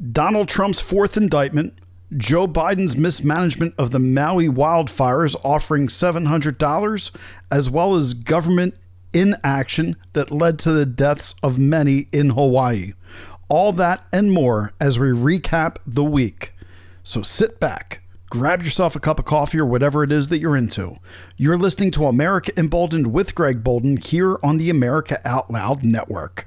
Donald Trump's fourth indictment, Joe Biden's mismanagement of the Maui wildfires offering $700, as well as government inaction that led to the deaths of many in Hawaii. All that and more as we recap the week. So sit back, grab yourself a cup of coffee or whatever it is that you're into. You're listening to America Emboldened with Greg Boulden here on the America Out Loud Network.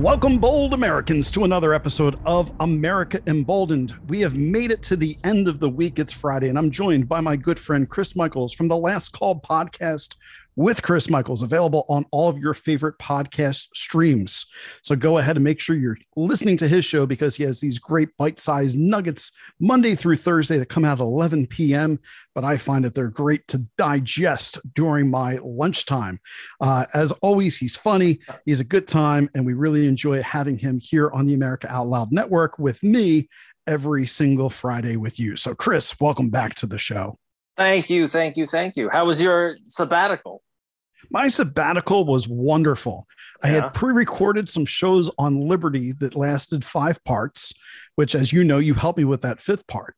Welcome, bold Americans, to another episode of America Emboldened. We have made it to the end of the week. It's Friday, and I'm joined by my good friend Chris Michaels from the Last Call podcast with Chris Michaels, available on all of your favorite podcast streams. So go ahead and make sure you're listening to his show because he has these great bite sized nuggets Monday through Thursday that come out at 11 p.m. But I find that they're great to digest during my lunchtime. Uh, as always, he's funny, he's a good time, and we really enjoy having him here on the America Out Loud Network with me every single Friday with you. So, Chris, welcome back to the show. Thank you, thank you, thank you. How was your sabbatical? My sabbatical was wonderful. I had pre recorded some shows on Liberty that lasted five parts, which, as you know, you helped me with that fifth part.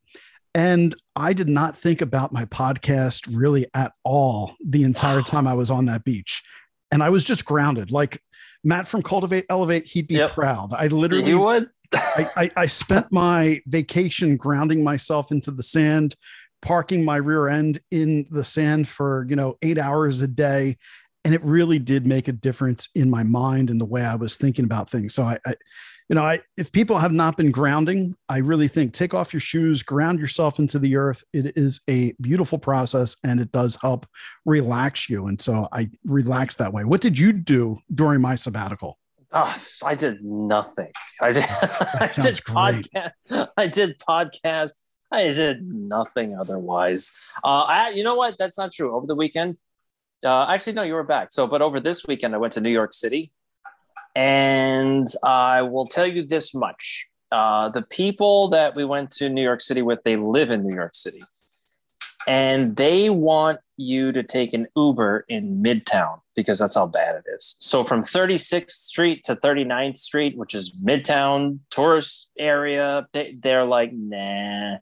And I did not think about my podcast really at all the entire time I was on that beach. And I was just grounded. Like Matt from Cultivate Elevate, he'd be Yep. proud. I literally You would? I, I, I spent my vacation grounding myself into the sand, parking my rear end in the sand for, you know, eight hours a day. And it really did make a difference in my mind and the way I was thinking about things. So I, I you know, I, if people have not been grounding, I really think take off your shoes, ground yourself into the earth. It is a beautiful process and it does help relax you. And so I relaxed that way. What did you do during my sabbatical? Oh, I did nothing. I did. I did great. podcast. I did podcast. I did nothing otherwise. Uh, I, you know what? That's not true. Over the weekend, uh, actually, no, you were back. So, but over this weekend, I went to New York City, and I will tell you this much: uh, the people that we went to New York City with, they live in New York City, and they want you to take an Uber in Midtown because that's how bad it is. So from 36th Street to 39th Street, which is Midtown tourist area, they, they're like, nah.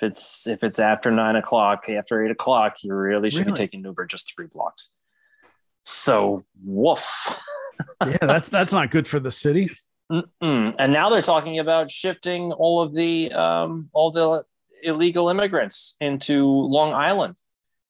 If it's if it's after nine o'clock, after eight o'clock, you really should Really? be taking Uber just three blocks. So woof. Yeah, that's that's not good for the city. Mm-mm. And now they're talking about shifting all of the um, all the illegal immigrants into Long Island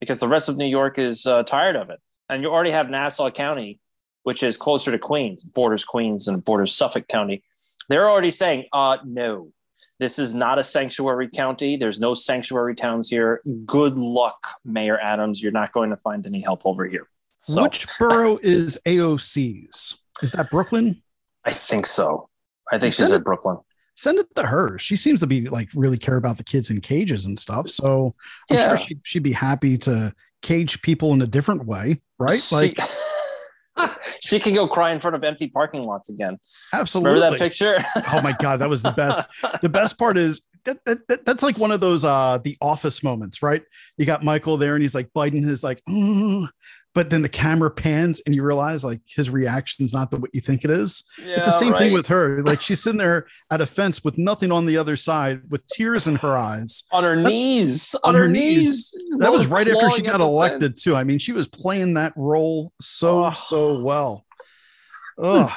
because the rest of New York is uh, tired of it. And you already have Nassau County, which is closer to Queens, borders Queens and borders Suffolk County. They're already saying, uh, no, this is not a sanctuary county. There's no sanctuary towns here. Good luck, Mayor Adams. You're not going to find any help over here. So Which borough is AOC's? Is that Brooklyn? I think so. I think she's in Brooklyn. Send it to her. She seems to be like really care about the kids in cages and stuff. So I'm Yeah. sure she'd, she'd be happy to cage people in a different way, right? She- Like she can go cry in front of empty parking lots again. absolutely. Remember that picture? oh my god, that was the best. the best part is that, that, that- that's like one of those uh the office moments, right? You got Michael there and he's like biting his like, "Mm," but then the camera pans and you realize like his reaction's not the what you think it is. Yeah, it's the same thing with her. Like she's sitting there at a fence with nothing on the other side, with tears in her eyes. on her That's- knees. on her knees. That was right after she got elected fence. too. I mean, she was playing that role so Oh. so well. Ugh.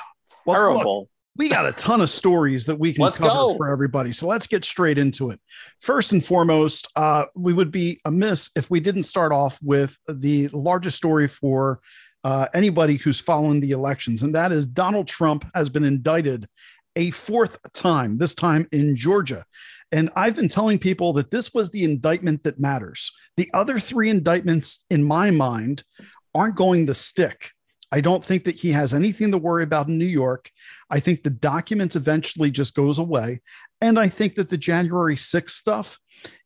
Well, look, Terrible. We got a ton of stories that we can Let's cover go. for everybody. So let's get straight into it. First and foremost, uh, we would be amiss if we didn't start off with the largest story for uh, anybody who's following the elections, and that is Donald Trump has been indicted a fourth time, this time in Georgia. And I've been telling people that this was the indictment that matters. The other three indictments, in my mind, aren't going to stick. I don't think that he has anything to worry about in New York. I think the documents eventually just goes away. And I think that the January 6th stuff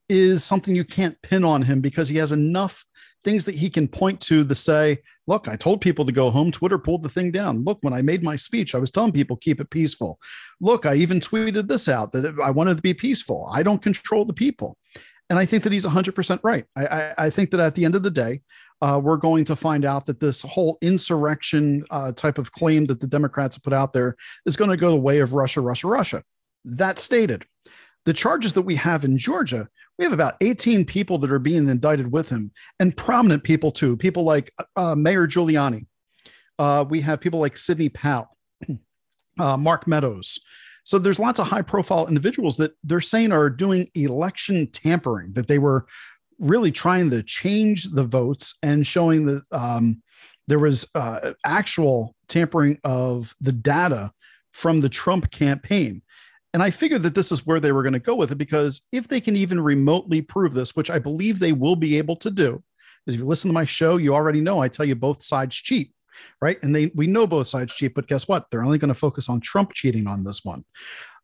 is something you can't pin on him because he has enough things that he can point to to say, look, I told people to go home. Twitter pulled the thing down. Look, when I made my speech, I was telling people keep it peaceful. Look, I even tweeted this out that I wanted to be peaceful. I don't control the people. And I think that he's 100% right. I, I, I think that at the end of the day, uh, we're going to find out that this whole insurrection uh, type of claim that the Democrats have put out there is going to go the way of Russia, Russia, Russia. That stated, the charges that we have in Georgia, we have about 18 people that are being indicted with him and prominent people too, people like uh, Mayor Giuliani. Uh, we have people like Sidney Powell, uh, Mark Meadows. So there's lots of high profile individuals that they're saying are doing election tampering, that they were really trying to change the votes and showing that um, there was uh, actual tampering of the data from the Trump campaign. And I figured that this is where they were going to go with it because if they can even remotely prove this, which I believe they will be able to do, if you listen to my show, you already know I tell you both sides cheat, right? And they we know both sides cheat, but guess what? They're only going to focus on Trump cheating on this one.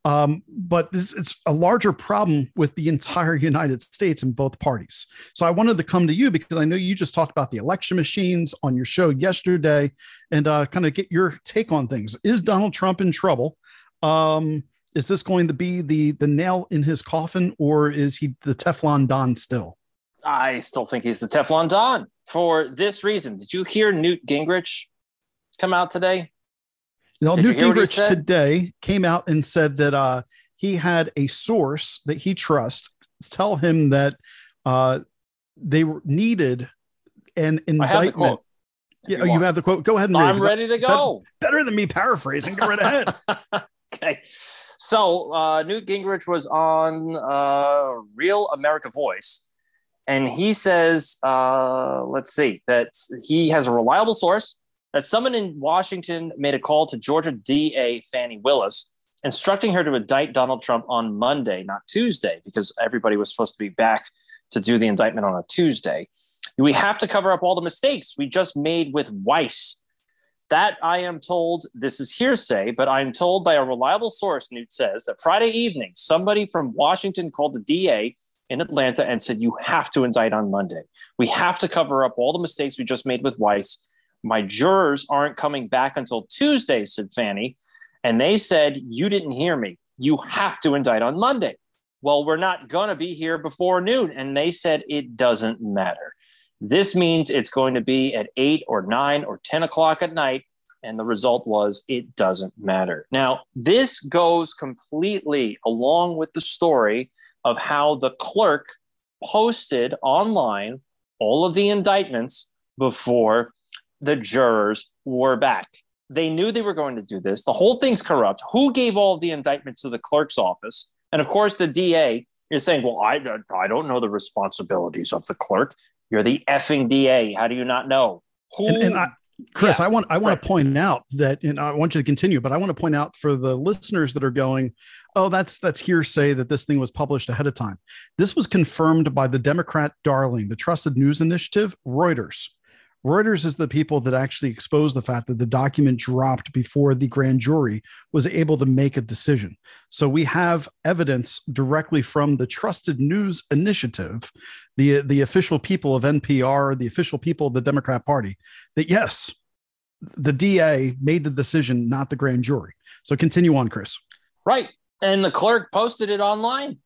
Um, but it's, it's, a larger problem with the entire United States and both parties. So I wanted to come to you because I know you just talked about the election machines on your show yesterday and uh, kind of get your take on things. Is Donald Trump in trouble? Um, is this going to be the the nail in his coffin, or is he the Teflon Don still? I still think he's the Teflon Don for this reason. Did you hear Newt Gingrich come out today? Now, Newt Gingrich today came out and said that uh, he had a source that he trusts tell him that uh, they needed an indictment. Yeah, you, oh, you have the quote. Go ahead and read. I'm ready to go. Better than me paraphrasing. Go right ahead. okay. So uh, Newt Gingrich was on uh, Real America Voice, and he says, uh, let's see, that he has a reliable source that someone in Washington made a call to Georgia DA Fani Willis, instructing her to indict Donald Trump on Monday, not Tuesday, because everybody was supposed to be back to do the indictment on a Tuesday. We have to cover up all the mistakes we just made with Weiss. That I am told, this is hearsay, but I'm told by a reliable source, Newt says, that Friday evening, somebody from Washington called the DA in Atlanta and said, You have to indict on Monday. We have to cover up all the mistakes we just made with Weiss my jurors aren't coming back until Tuesday, said Fani. And they said, You didn't hear me. You have to indict on Monday. Well, we're not going to be here before noon. And they said, It doesn't matter. This means it's going to be at eight or nine or 10 o'clock at night. And the result was, It doesn't matter. Now, this goes completely along with the story of how the clerk posted online all of the indictments before the jurors were back. They knew they were going to do this. The whole thing's corrupt. Who gave all the indictments to the clerk's office? And of course, the DA is saying, Well, I, I don't know the responsibilities of the clerk. You're the effing DA. How do you not know? Who? And, and I, Chris, yeah, I want I want right. to point out that, and I want you to continue, but I want to point out for the listeners that are going, oh, that's that's hearsay that this thing was published ahead of time. This was confirmed by the Democrat darling, the Trusted News Initiative, Reuters. Reuters is the people that actually exposed the fact that the document dropped before the grand jury was able to make a decision. So we have evidence directly from the Trusted News Initiative, the, the official people of NPR, the official people of the Democrat Party, that yes, the DA made the decision, not the grand jury. So continue on, Chris. Right. And the clerk posted it online.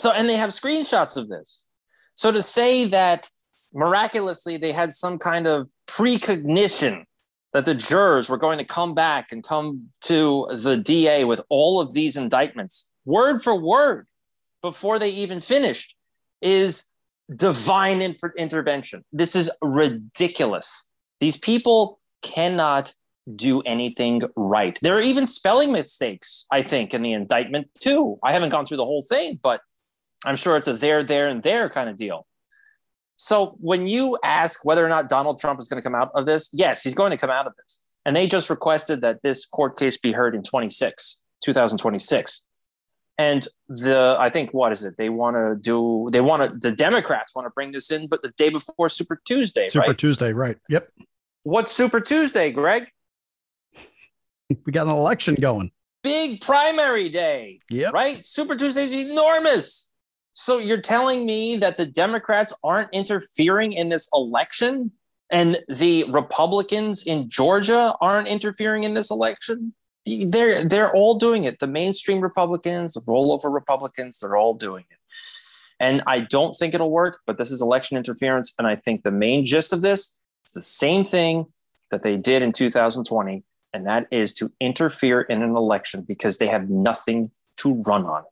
So, and they have screenshots of this. So to say that miraculously they had some kind of precognition that the jurors were going to come back and come to the DA with all of these indictments, word for word, before they even finished, is divine in- intervention. This is ridiculous. These people cannot do anything right. There are even spelling mistakes, I think, in the indictment too. I haven't gone through the whole thing, but I'm sure it's a there, there, and there kind of deal. So when you ask whether or not Donald Trump is going to come out of this, yes, he's going to come out of this. And they just requested that this court case be heard in 26, 2026. And the I think what is it? They want to do they want to the Democrats want to bring this in, but the day before Super Tuesday, Super right? Tuesday, right? Yep. What's Super Tuesday, Greg? We got an election going. Big primary day, Yep. right? Super Tuesday is enormous. So you're telling me that the Democrats aren't interfering in this election and the Republicans in Georgia aren't interfering in this election? They're they're all doing it. The mainstream Republicans, the rollover Republicans, they're all doing it. And I don't think it'll work, but this is election interference. And I think the main gist of this is the same thing that they did in 2020, and that is to interfere in an election because they have nothing to run on.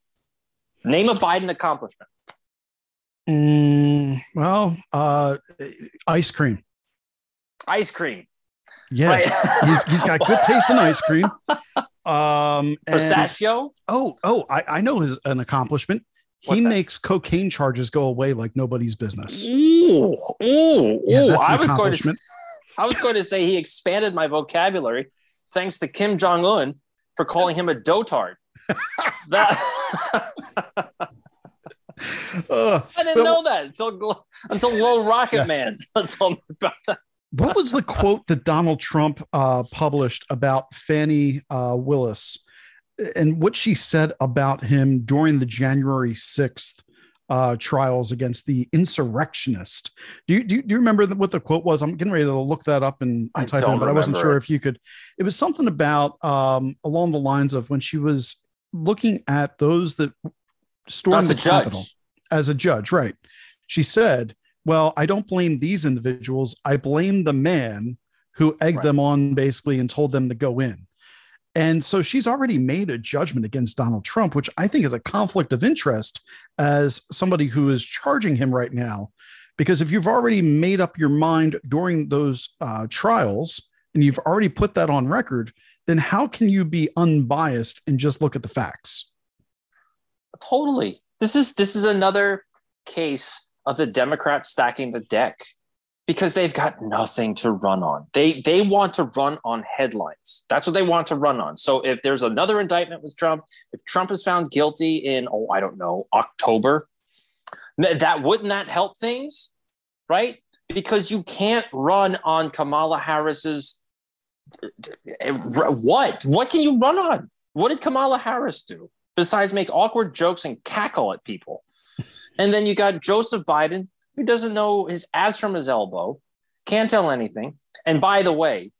Name a Biden accomplishment. Mm, well, uh, ice cream. Ice cream. Yeah, Right. he's he's got good taste in ice cream. Um, and, Pistachio. oh, oh, I, I know his an accomplishment. What's he that? makes cocaine charges go away like nobody's business. Ooh, ooh, Yeah, ooh. that's an I was going to accomplishment. I was going to say he expanded my vocabulary thanks to Kim Jong Un for calling him a dotard. that Uh, I didn't Well- know that until until Little Rocket Yes. Man told me about that. what was the quote that Donald Trump uh, published about Fani uh, Willis and what she said about him during the January 6th uh, trials against the insurrectionist? Do you, do you, do you remember what the quote was? I'm getting ready to look that up and, and type it in, but I wasn't sure it. if you could. It was something about um, along the lines of when she was looking at those that stormed the a judge. Capitol as a judge, right? She said, Well, I don't blame these individuals. I blame the man who egged Right. them on basically and told them to go in. And so she's already made a judgment against Donald Trump, which I think is a conflict of interest as somebody who is charging him right now. Because if you've already made up your mind during those uh, trials and you've already put that on record, then how can you be unbiased and just look at the facts? Totally. This is this is another case of the Democrats stacking the deck because they've got nothing to run on. They they want to run on headlines. That's what they want to run on. So if there's another indictment with Trump, if Trump is found guilty in oh I don't know October, that wouldn't that help things, right? Because you can't run on Kamala Harris's eh, what? What can you run on? What did Kamala Harris do? Besides make awkward jokes and cackle at people. And then you got Joseph Biden, who doesn't know his ass from his elbow, can't tell anything. And by the way,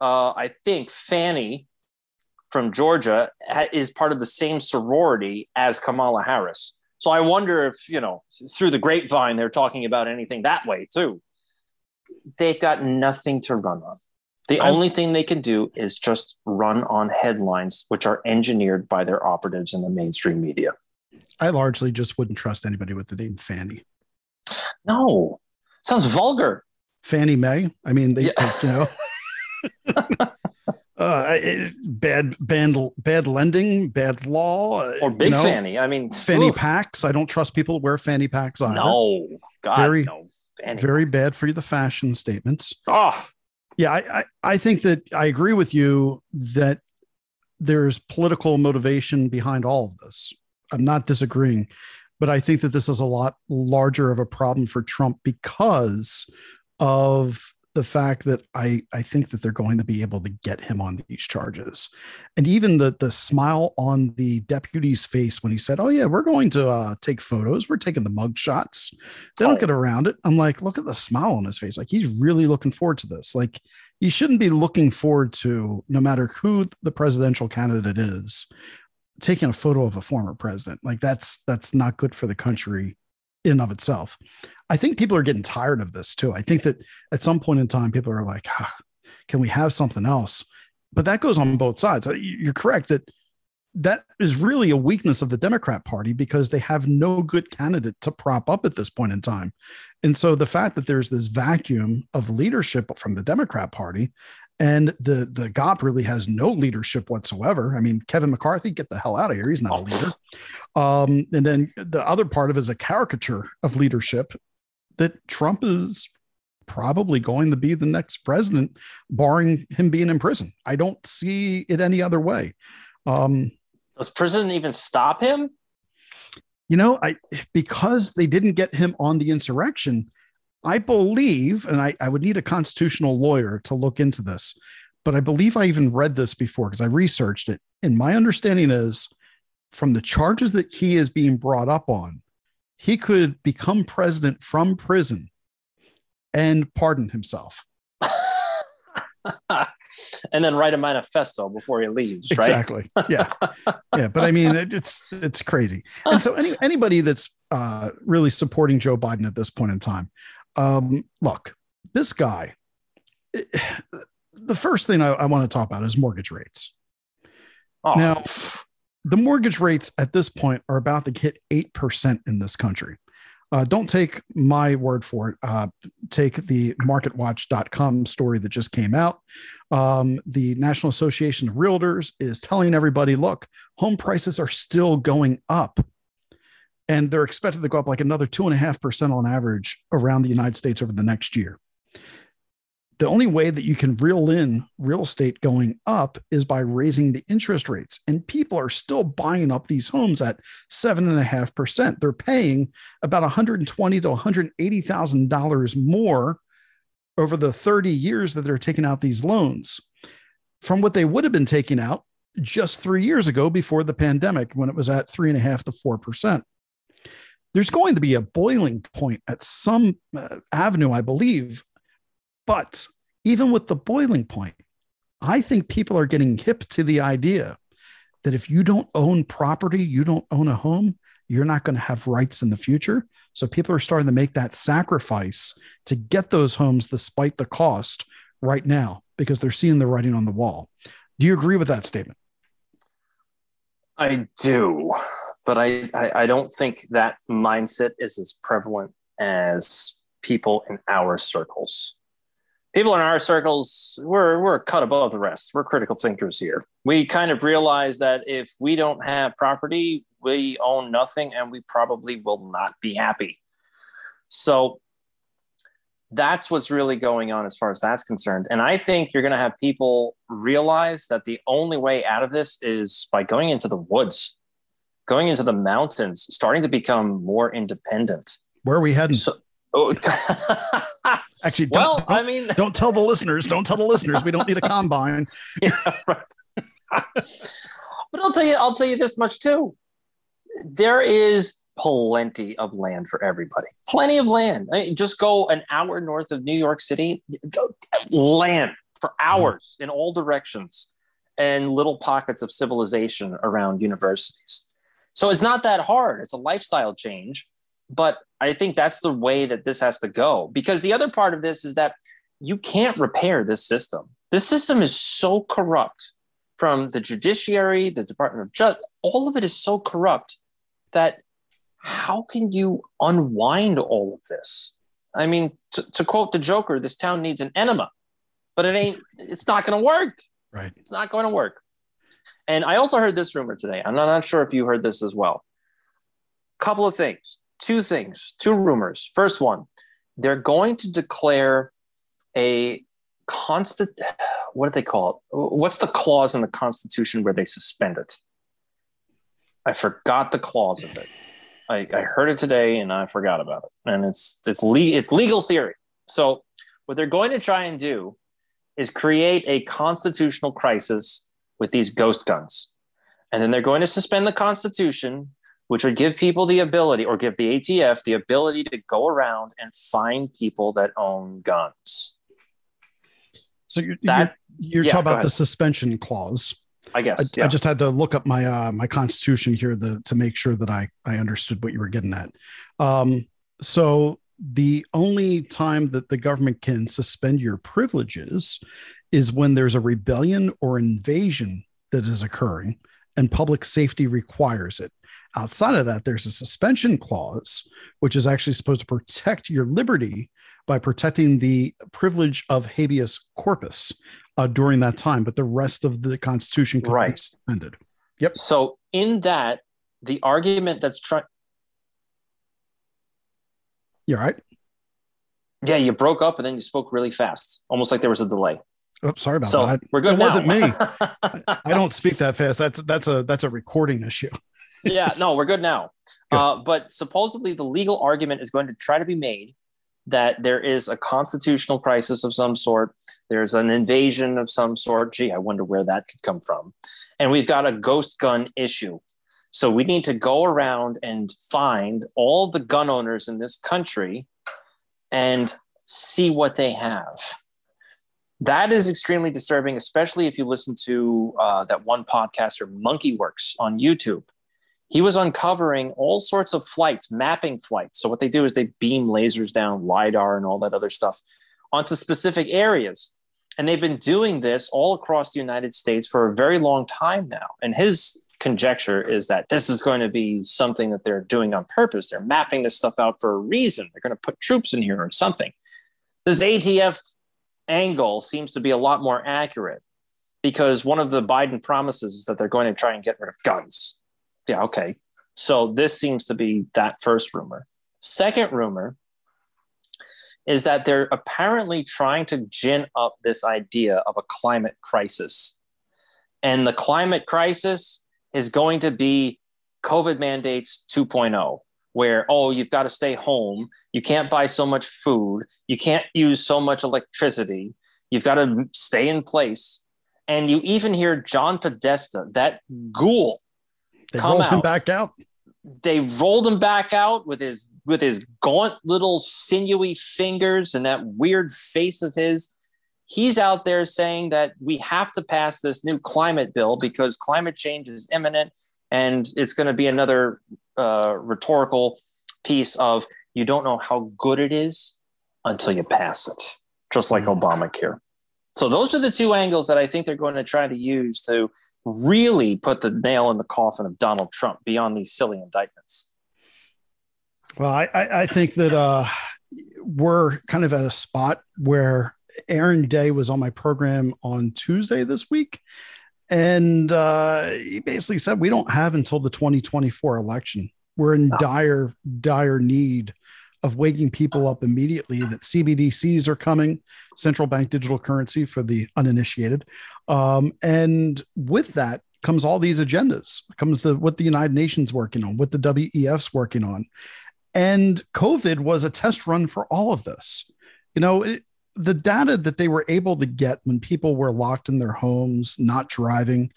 uh, I think Fani from Georgia is part of the same sorority as Kamala Harris. So I wonder if, you know, through the grapevine, they're talking about anything that way too. They've got nothing to run on. The I- only thing they can do is just run on headlines, which are engineered by their operatives in the mainstream media. I largely just wouldn't trust anybody with the name Fanny. No, sounds vulgar. Fannie Mae. I mean, they, Yeah. you know, uh, bad, bad, bad lending, bad law, uh, Or you big know, fanny. I mean, fanny oof. packs. I don't trust people who wear fanny packs either. No, God, Very- no. Fanny. Very bad for the fashion statements. oh, Yeah, I, I, I think that I agree with you that there's political motivation behind all of this. I'm not disagreeing, but I think that this is a lot larger of a problem for Trump because of the fact that I, I think that they're going to be able to get him on these charges. And even the the smile on the deputy's face when he said, Oh yeah, we're going to uh, take photos. We're taking the mug shots. They don't Oh. get around it. I'm like, look at the smile on his face. Like he's really looking forward to this. Like you shouldn't be looking forward to no matter who the presidential candidate is taking a photo of a former president like that's that's not good for the country in of itself i think people are getting tired of this too i think that at some point in time people are like ah, can we have something else but that goes on both sides you- you're correct that that is really a weakness of the democrat party because they have no good candidate to prop up at this point in time and so the fact that there's this vacuum of leadership from the democrat party and the the GOP really has no leadership whatsoever. I mean, Kevin McCarthy, get the hell out of here. He's not a leader. Um, and then the other part of it is a caricature of leadership that Trump is probably going to be the next president, barring him being in prison. I don't see it any other way. Um, does prison even stop him? you know, I because they didn't get him on the insurrection, I believe, and I, I would need a constitutional lawyer to look into this, but I believe I even read this before because I researched it. And my understanding is from the charges that he is being brought up on, he could become president from prison and pardon himself. and then write a manifesto before he leaves, right? Exactly. Yeah. yeah. But I mean, it, it's it's crazy. And so any anybody that's uh, really supporting Joe Biden at this point in time, um, look, this guy. It, the first thing I, I want to talk about is mortgage rates. Oh. Now, the mortgage rates at this point are about to hit 8% in this country. Uh, don't take my word for it. Uh, take the marketwatch.com story that just came out. Um, the National Association of Realtors is telling everybody look, home prices are still going up. And they're expected to go up like another 2.5% on average around the United States over the next year the only way that you can reel in real estate going up is by raising the interest rates. And people are still buying up these homes at seven and a half percent. They're paying about 120 to 180 thousand dollars more over the 30 years that they're taking out these loans from what they would have been taking out just three years ago before the pandemic when it was at three and a half to four percent. There's going to be a boiling point at some uh, avenue, I believe, but even with the boiling point, I think people are getting hip to the idea that if you don't own property, you don't own a home, you're not going to have rights in the future. So people are starting to make that sacrifice to get those homes despite the cost right now because they're seeing the writing on the wall. Do you agree with that statement? I do, but I, I, I don't think that mindset is as prevalent as people in our circles people in our circles we're we're cut above the rest. We're critical thinkers here. We kind of realize that if we don't have property we own nothing and we probably will not be happy. So that's what's really going on as far as that's concerned. And i think you're going to have people realize that the only way out of this is by going into the woods going into the mountains starting to become more independent. Where are we heading? So, Oh, actually, don't, well, don't, I mean, don't tell the listeners. Don't tell the listeners. We don't need a combine. yeah, right. but I'll tell you, I'll tell you this much too. There is plenty of land for everybody. Plenty of land. I mean, just go an hour north of New York City. land for mm-hmm. hours in all directions, and little pockets of civilization around universities. So it's not that hard. It's a lifestyle change but I think that's the way that this has to go because the other part of this is that you can't repair this system. This system is so corrupt from the judiciary, the Department of Justice, all of it is so corrupt that how can you unwind all of this? I mean, to, to quote the Joker, this town needs an enema, but it ain't, it's not going to work. Right. It's not going to work. And I also heard this rumor today. I'm not, not sure if you heard this as well. Couple of things two things, two rumors. First one, they're going to declare a constant, what do they call it? What's the clause in the Constitution where they suspend it? I forgot the clause of it. I, I heard it today and I forgot about it. And it's it's le- it's legal theory. So what they're going to try and do is create a constitutional crisis with these ghost guns. And then they're going to suspend the Constitution which would give people the ability or give the ATF the ability to go around and find people that own guns. So you're, that, you're, you're yeah, talking about the suspension clause. I guess. I, yeah. I, just had to look up my uh, my constitution here the, to make sure that I I understood what you were getting at. Um, so the only time that the government can suspend your privileges is when there's a rebellion or invasion that is occurring and public safety requires it. Outside of that, there's a suspension clause, which is actually supposed to protect your liberty by protecting the privilege of habeas corpus uh, during that time. But the rest of the Constitution can right. be suspended. Yep. So, in that, the argument that's trying. You're right. Yeah, you broke up and then you spoke really fast, almost like there was a delay. Oh, sorry about so that. We're good. It now. wasn't me. I don't speak that fast. That's that's a that's a recording issue yeah, no, we're good now. Good. Uh, but supposedly, the legal argument is going to try to be made that there is a constitutional crisis of some sort. There's an invasion of some sort. Gee, I wonder where that could come from. And we've got a ghost gun issue. So we need to go around and find all the gun owners in this country and see what they have. That is extremely disturbing, especially if you listen to uh, that one podcaster, Monkey Works, on YouTube he was uncovering all sorts of flights, mapping flights. So what they do is they beam lasers down, lidar, and all that other stuff onto specific areas. And they've been doing this all across the United States for a very long time now. And his conjecture is that this is going to be something that they're doing on purpose. They're mapping this stuff out for a reason. They're going to put troops in here or something. This ATF angle seems to be a lot more accurate because one of the Biden promises is that they're going to try and get rid of guns yeah, okay. So this seems to be that first rumor. Second rumor is that they're apparently trying to gin up this idea of a climate crisis. And the climate crisis is going to be COVID mandates 2.0, where, oh, you've got to stay home. You can't buy so much food. You can't use so much electricity. You've got to stay in place. And you even hear John Podesta, that ghoul they come rolled out. him back out. They rolled him back out with his with his gaunt little sinewy fingers and that weird face of his. He's out there saying that we have to pass this new climate bill because climate change is imminent, and it's going to be another uh, rhetorical piece of you don't know how good it is until you pass it, just like mm. Obamacare. So those are the two angles that I think they're going to try to use to really put the nail in the coffin of Donald Trump beyond these silly indictments? Well, I, I think that uh, we're kind of at a spot where Aaron Day was on my program on Tuesday this week. And uh, he basically said, we don't have until the 2024 election. We're in dire, dire need of waking people up immediately that CBDCs are coming, central bank digital currency for the uninitiated. Um, and with that comes all these agendas, comes the what the United Nations working on, what the WEF's working on. And COVID was a test run for all of this. You know, it, the data that they were able to get when people were locked in their homes, not driving,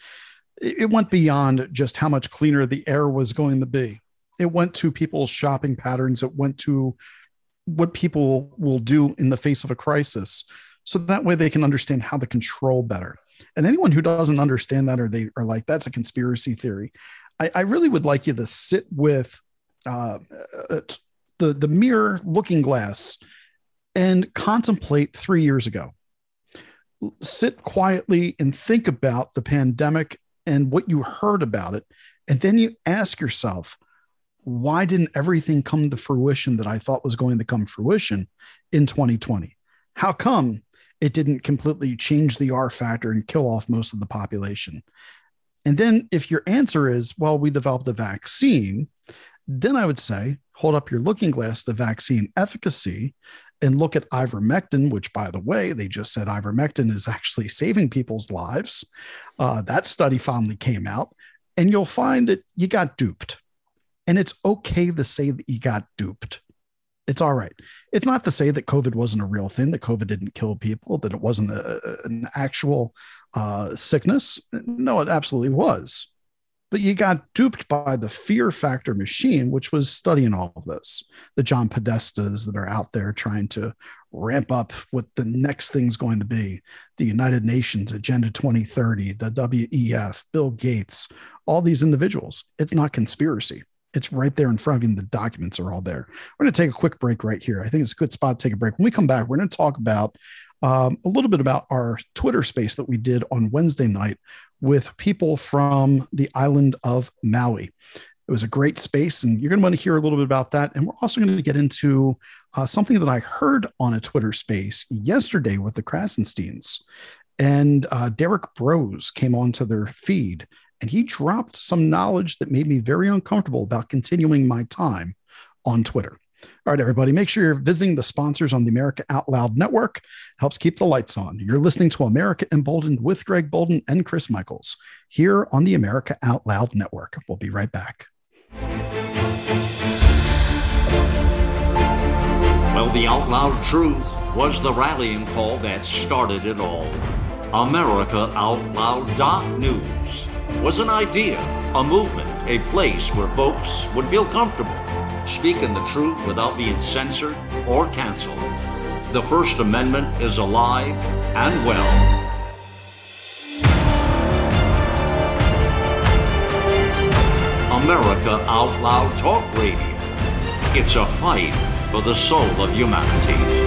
it, it went beyond just how much cleaner the air was going to be it went to people's shopping patterns it went to what people will do in the face of a crisis so that way they can understand how to control better and anyone who doesn't understand that or they are like that's a conspiracy theory. I, I really would like you to sit with uh, uh the the mirror looking glass and contemplate three years ago. Sit quietly and think about the pandemic and what you heard about it. And then you ask yourself why didn't everything come to fruition that I thought was going to come fruition in 2020? How come it didn't completely change the R factor and kill off most of the population? And then if your answer is, well, we developed a vaccine, then I would say, hold up your looking glass the vaccine efficacy and look at ivermectin, which, by the way, they just said ivermectin is actually saving people's lives. Uh, that study finally came out, and you'll find that you got duped. And it's okay to say that you got duped. It's all right. It's not to say that COVID wasn't a real thing, that COVID didn't kill people, that it wasn't a, an actual uh, sickness. No, it absolutely was. But you got duped by the fear factor machine, which was studying all of this. The John Podestas that are out there trying to ramp up what the next thing's going to be the United Nations, Agenda 2030, the WEF, Bill Gates, all these individuals. It's not conspiracy. It's right there in front of you. and The documents are all there. We're going to take a quick break right here. I think it's a good spot to take a break. When we come back, we're going to talk about um, a little bit about our Twitter space that we did on Wednesday night with people from the island of Maui. It was a great space, and you're going to want to hear a little bit about that. And we're also going to get into uh, something that I heard on a Twitter space yesterday with the Krassensteins. And uh, Derrick Broze came onto their feed and he dropped some knowledge that made me very uncomfortable about continuing my time on Twitter. All right, everybody, make sure you're visiting the sponsors on the America Out Loud Network. Helps keep the lights on. You're listening to America Emboldened with Greg Boulden and Chris Michaels here on the America Out Loud Network. We'll be right back. Well, the out loud truth was the rallying call that started it all. America Out Loud News was an idea, a movement, a place where folks would feel comfortable speaking the truth without being censored or canceled. The First Amendment is alive and well. America Out Loud Talk Radio. It's a fight for the soul of humanity.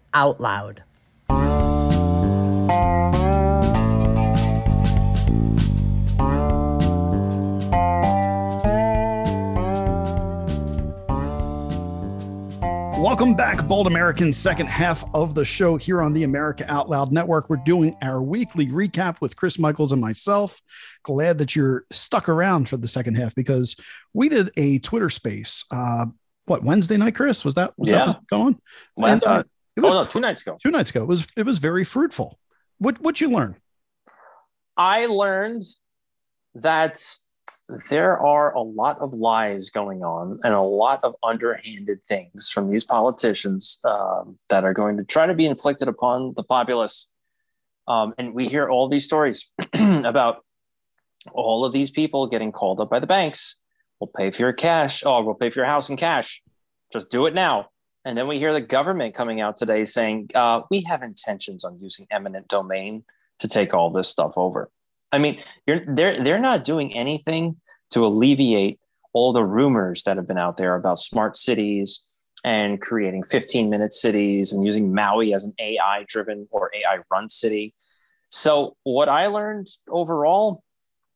OUTLOUD. Welcome back, Bold Americans. Second half of the show here on the America Out Loud Network. We're doing our weekly recap with Chris Michaels and myself. Glad that you're stuck around for the second half because we did a Twitter space. Uh, what Wednesday night, Chris? Was that was Yeah. that going? Last And, uh, night? It was oh no, two nights ago. two nights ago. It was it was very fruitful. What what you learn? I learned that there are a lot of lies going on and a lot of underhanded things from these politicians um, that are going to try to be inflicted upon the populace. Um, and we hear all these stories about all of these people getting called up by the banks. We'll pay for your cash. Oh, we'll pay for your house in cash. Just do it now. And then we hear the government coming out today saying, uh, we have intentions on using eminent domain to take all this stuff over. I mean, you're, they're they're not doing anything to alleviate all the rumors that have been out there about smart cities and creating 15 minute cities and using Maui as an AI driven or AI run city. So what I learned overall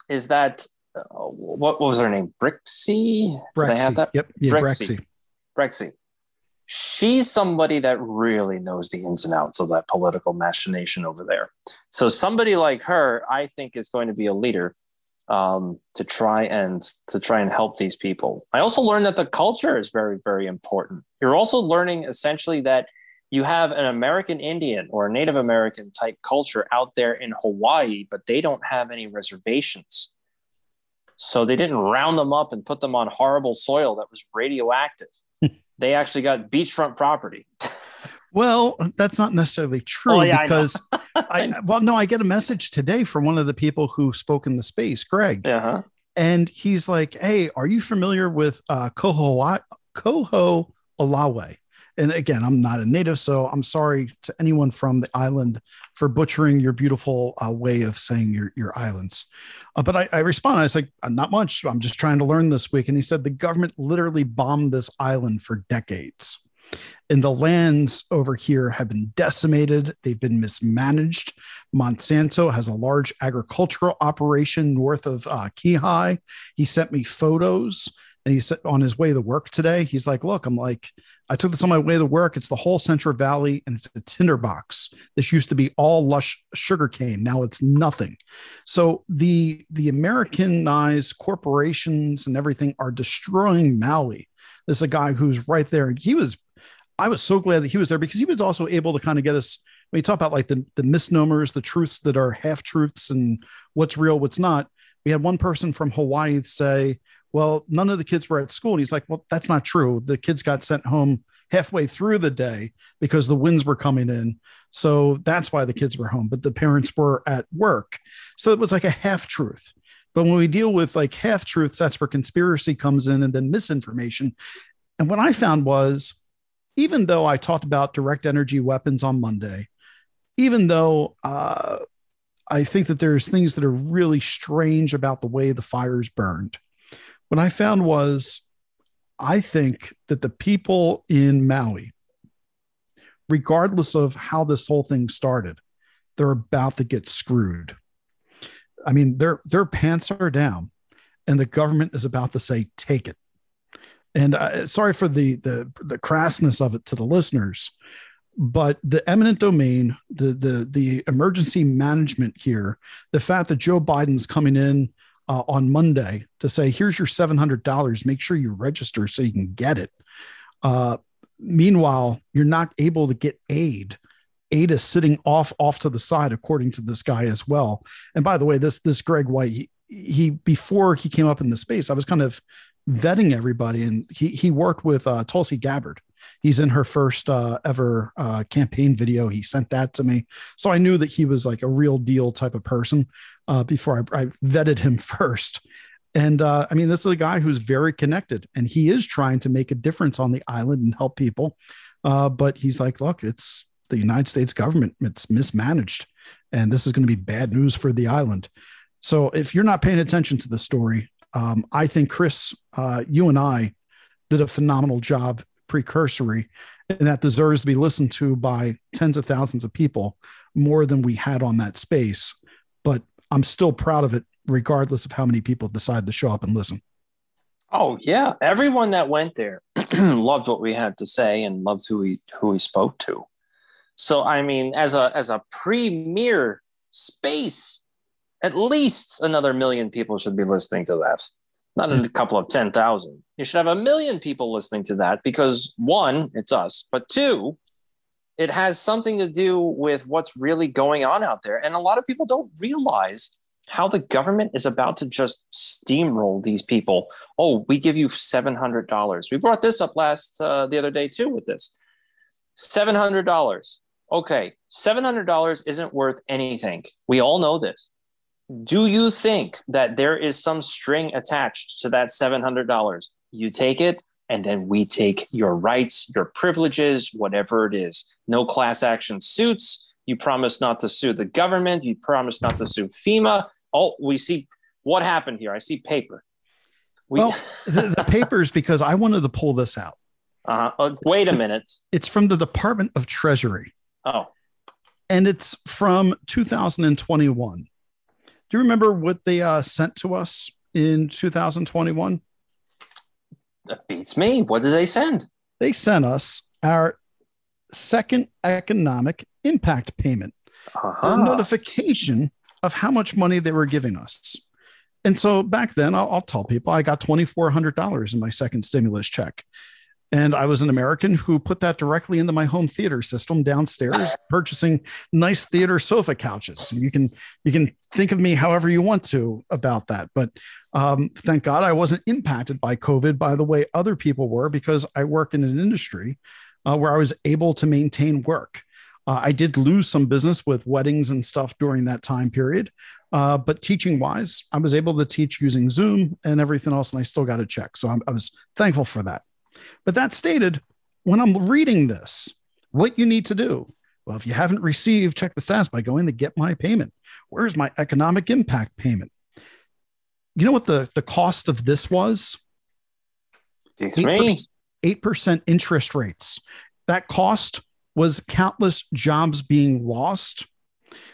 is that uh, what, what was her name? Brixie? Brixie. I have Brexy. that? Yep. Yeah, Brexy. Brexy. Brexy. She's somebody that really knows the ins and outs of that political machination over there. So somebody like her, I think, is going to be a leader um, to try and to try and help these people. I also learned that the culture is very, very important. You're also learning essentially that you have an American Indian or Native American type culture out there in Hawaii, but they don't have any reservations. So they didn't round them up and put them on horrible soil that was radioactive. They actually got beachfront property. Well, that's not necessarily true Oh, yeah, I because I, well, no, I get a message today from one of the people who spoke in the space, Greg, Uh-huh. and he's like, "Hey, are you familiar with uh, Koho Koho Olawe?" And again, I'm not a native, so I'm sorry to anyone from the island for butchering your beautiful uh, way of saying your your islands. Uh, but I, I respond, I was like, "Not much. I'm just trying to learn this week." And he said the government literally bombed this island for decades and the lands over here have been decimated. They've been mismanaged. Monsanto has a large agricultural operation north of uh, Kihei. He sent me photos and he said on his way to work today, he's like, Look, I'm like, I took this on my way to work. It's the whole Central Valley and it's a tinderbox. This used to be all lush sugarcane. Now it's nothing. So the the Americanized corporations and everything are destroying Maui. This is a guy who's right there. He was I was so glad that he was there because he was also able to kind of get us when you talk about like the, the misnomers, the truths that are half truths and what's real, what's not. We had one person from Hawaii say, Well, none of the kids were at school. And he's like, Well, that's not true. The kids got sent home halfway through the day because the winds were coming in. So that's why the kids were home, but the parents were at work. So it was like a half truth. But when we deal with like half truths, that's where conspiracy comes in and then misinformation And what I found was even though I talked about direct energy weapons on Monday, even though uh, I think that there's things that are really strange about the way the fires burned, what I found was I think that the people in Maui, regardless of how this whole thing started, they're about to get screwed. I mean, their their pants are down, and the government is about to say, "Take it." And uh, sorry for the the the crassness of it to the listeners, but the eminent domain, the the the emergency management here, the fact that Joe Biden's coming in uh, on Monday to say, "Here's your seven hundred dollars. Make sure you register so you can get it." Uh, meanwhile, you're not able to get aid. Aid is sitting off off to the side, according to this guy as well. And by the way, this this Greg White, he, he before he came up in the space, I was kind of vetting everybody, and he he worked with uh, Tulsi Gabbard He's in her first uh, ever uh, campaign video. He sent that to me. So I knew that he was like a real deal type of person uh, before I, I, vetted him first. And uh, I mean, this is a guy who's very connected and he is trying to make a difference on the island and help people. Uh, but he's like, look, it's the United States government, it's mismanaged. And this is going to be bad news for the island. So if you're not paying attention to the story, um, I think Chris, uh, you and I did a phenomenal job precursory and that deserves to be listened to by tens of thousands of people more than we had on that space but i'm still proud of it regardless of how many people decide to show up and listen. Oh yeah. Everyone that went there loved what we had to say and loved who we who we spoke to. So i mean as a as a premier space at least another million people should be listening to that. Not a couple of 10,000. You should have a million people listening to that because one, it's us, but two, it has something to do with what's really going on out there. And a lot of people don't realize how the government is about to just steamroll these people. Oh, we give you $700. We brought this up last, uh, the other day too with this. $700. Okay, $700 isn't worth anything. We all know this do you think that there is some string attached to that $700? You take it, and then we take your rights, your privileges, whatever it is. No class action suits. You promise not to sue the government. You promise not to sue FEMA. Oh, we see what happened here. I see paper. We- well, the, the papers, because I wanted to pull this out. Uh-huh. Uh, wait a minute. It's from the Department of Treasury. Oh. And it's from 2021. Do you remember what they uh, sent to us in 2021? That beats me. What did they send? They sent us our second economic impact payment, uh-huh. a notification of how much money they were giving us. And so back then, I'll, I'll tell people I got $2,400 in my second stimulus check. And I was an American who put that directly into my home theater system downstairs, purchasing nice theater sofa couches. You can you can think of me however you want to about that, but um, thank God I wasn't impacted by COVID by the way other people were because I work in an industry uh, where I was able to maintain work. Uh, I did lose some business with weddings and stuff during that time period, uh, but teaching wise, I was able to teach using Zoom and everything else, and I still got a check. So I'm, I was thankful for that. But that stated, when I'm reading this, what you need to do. Well, if you haven't received, check the status by going to get my payment. Where's my economic impact payment? You know what the, the cost of this was? It's 8%, 8% interest rates. That cost was countless jobs being lost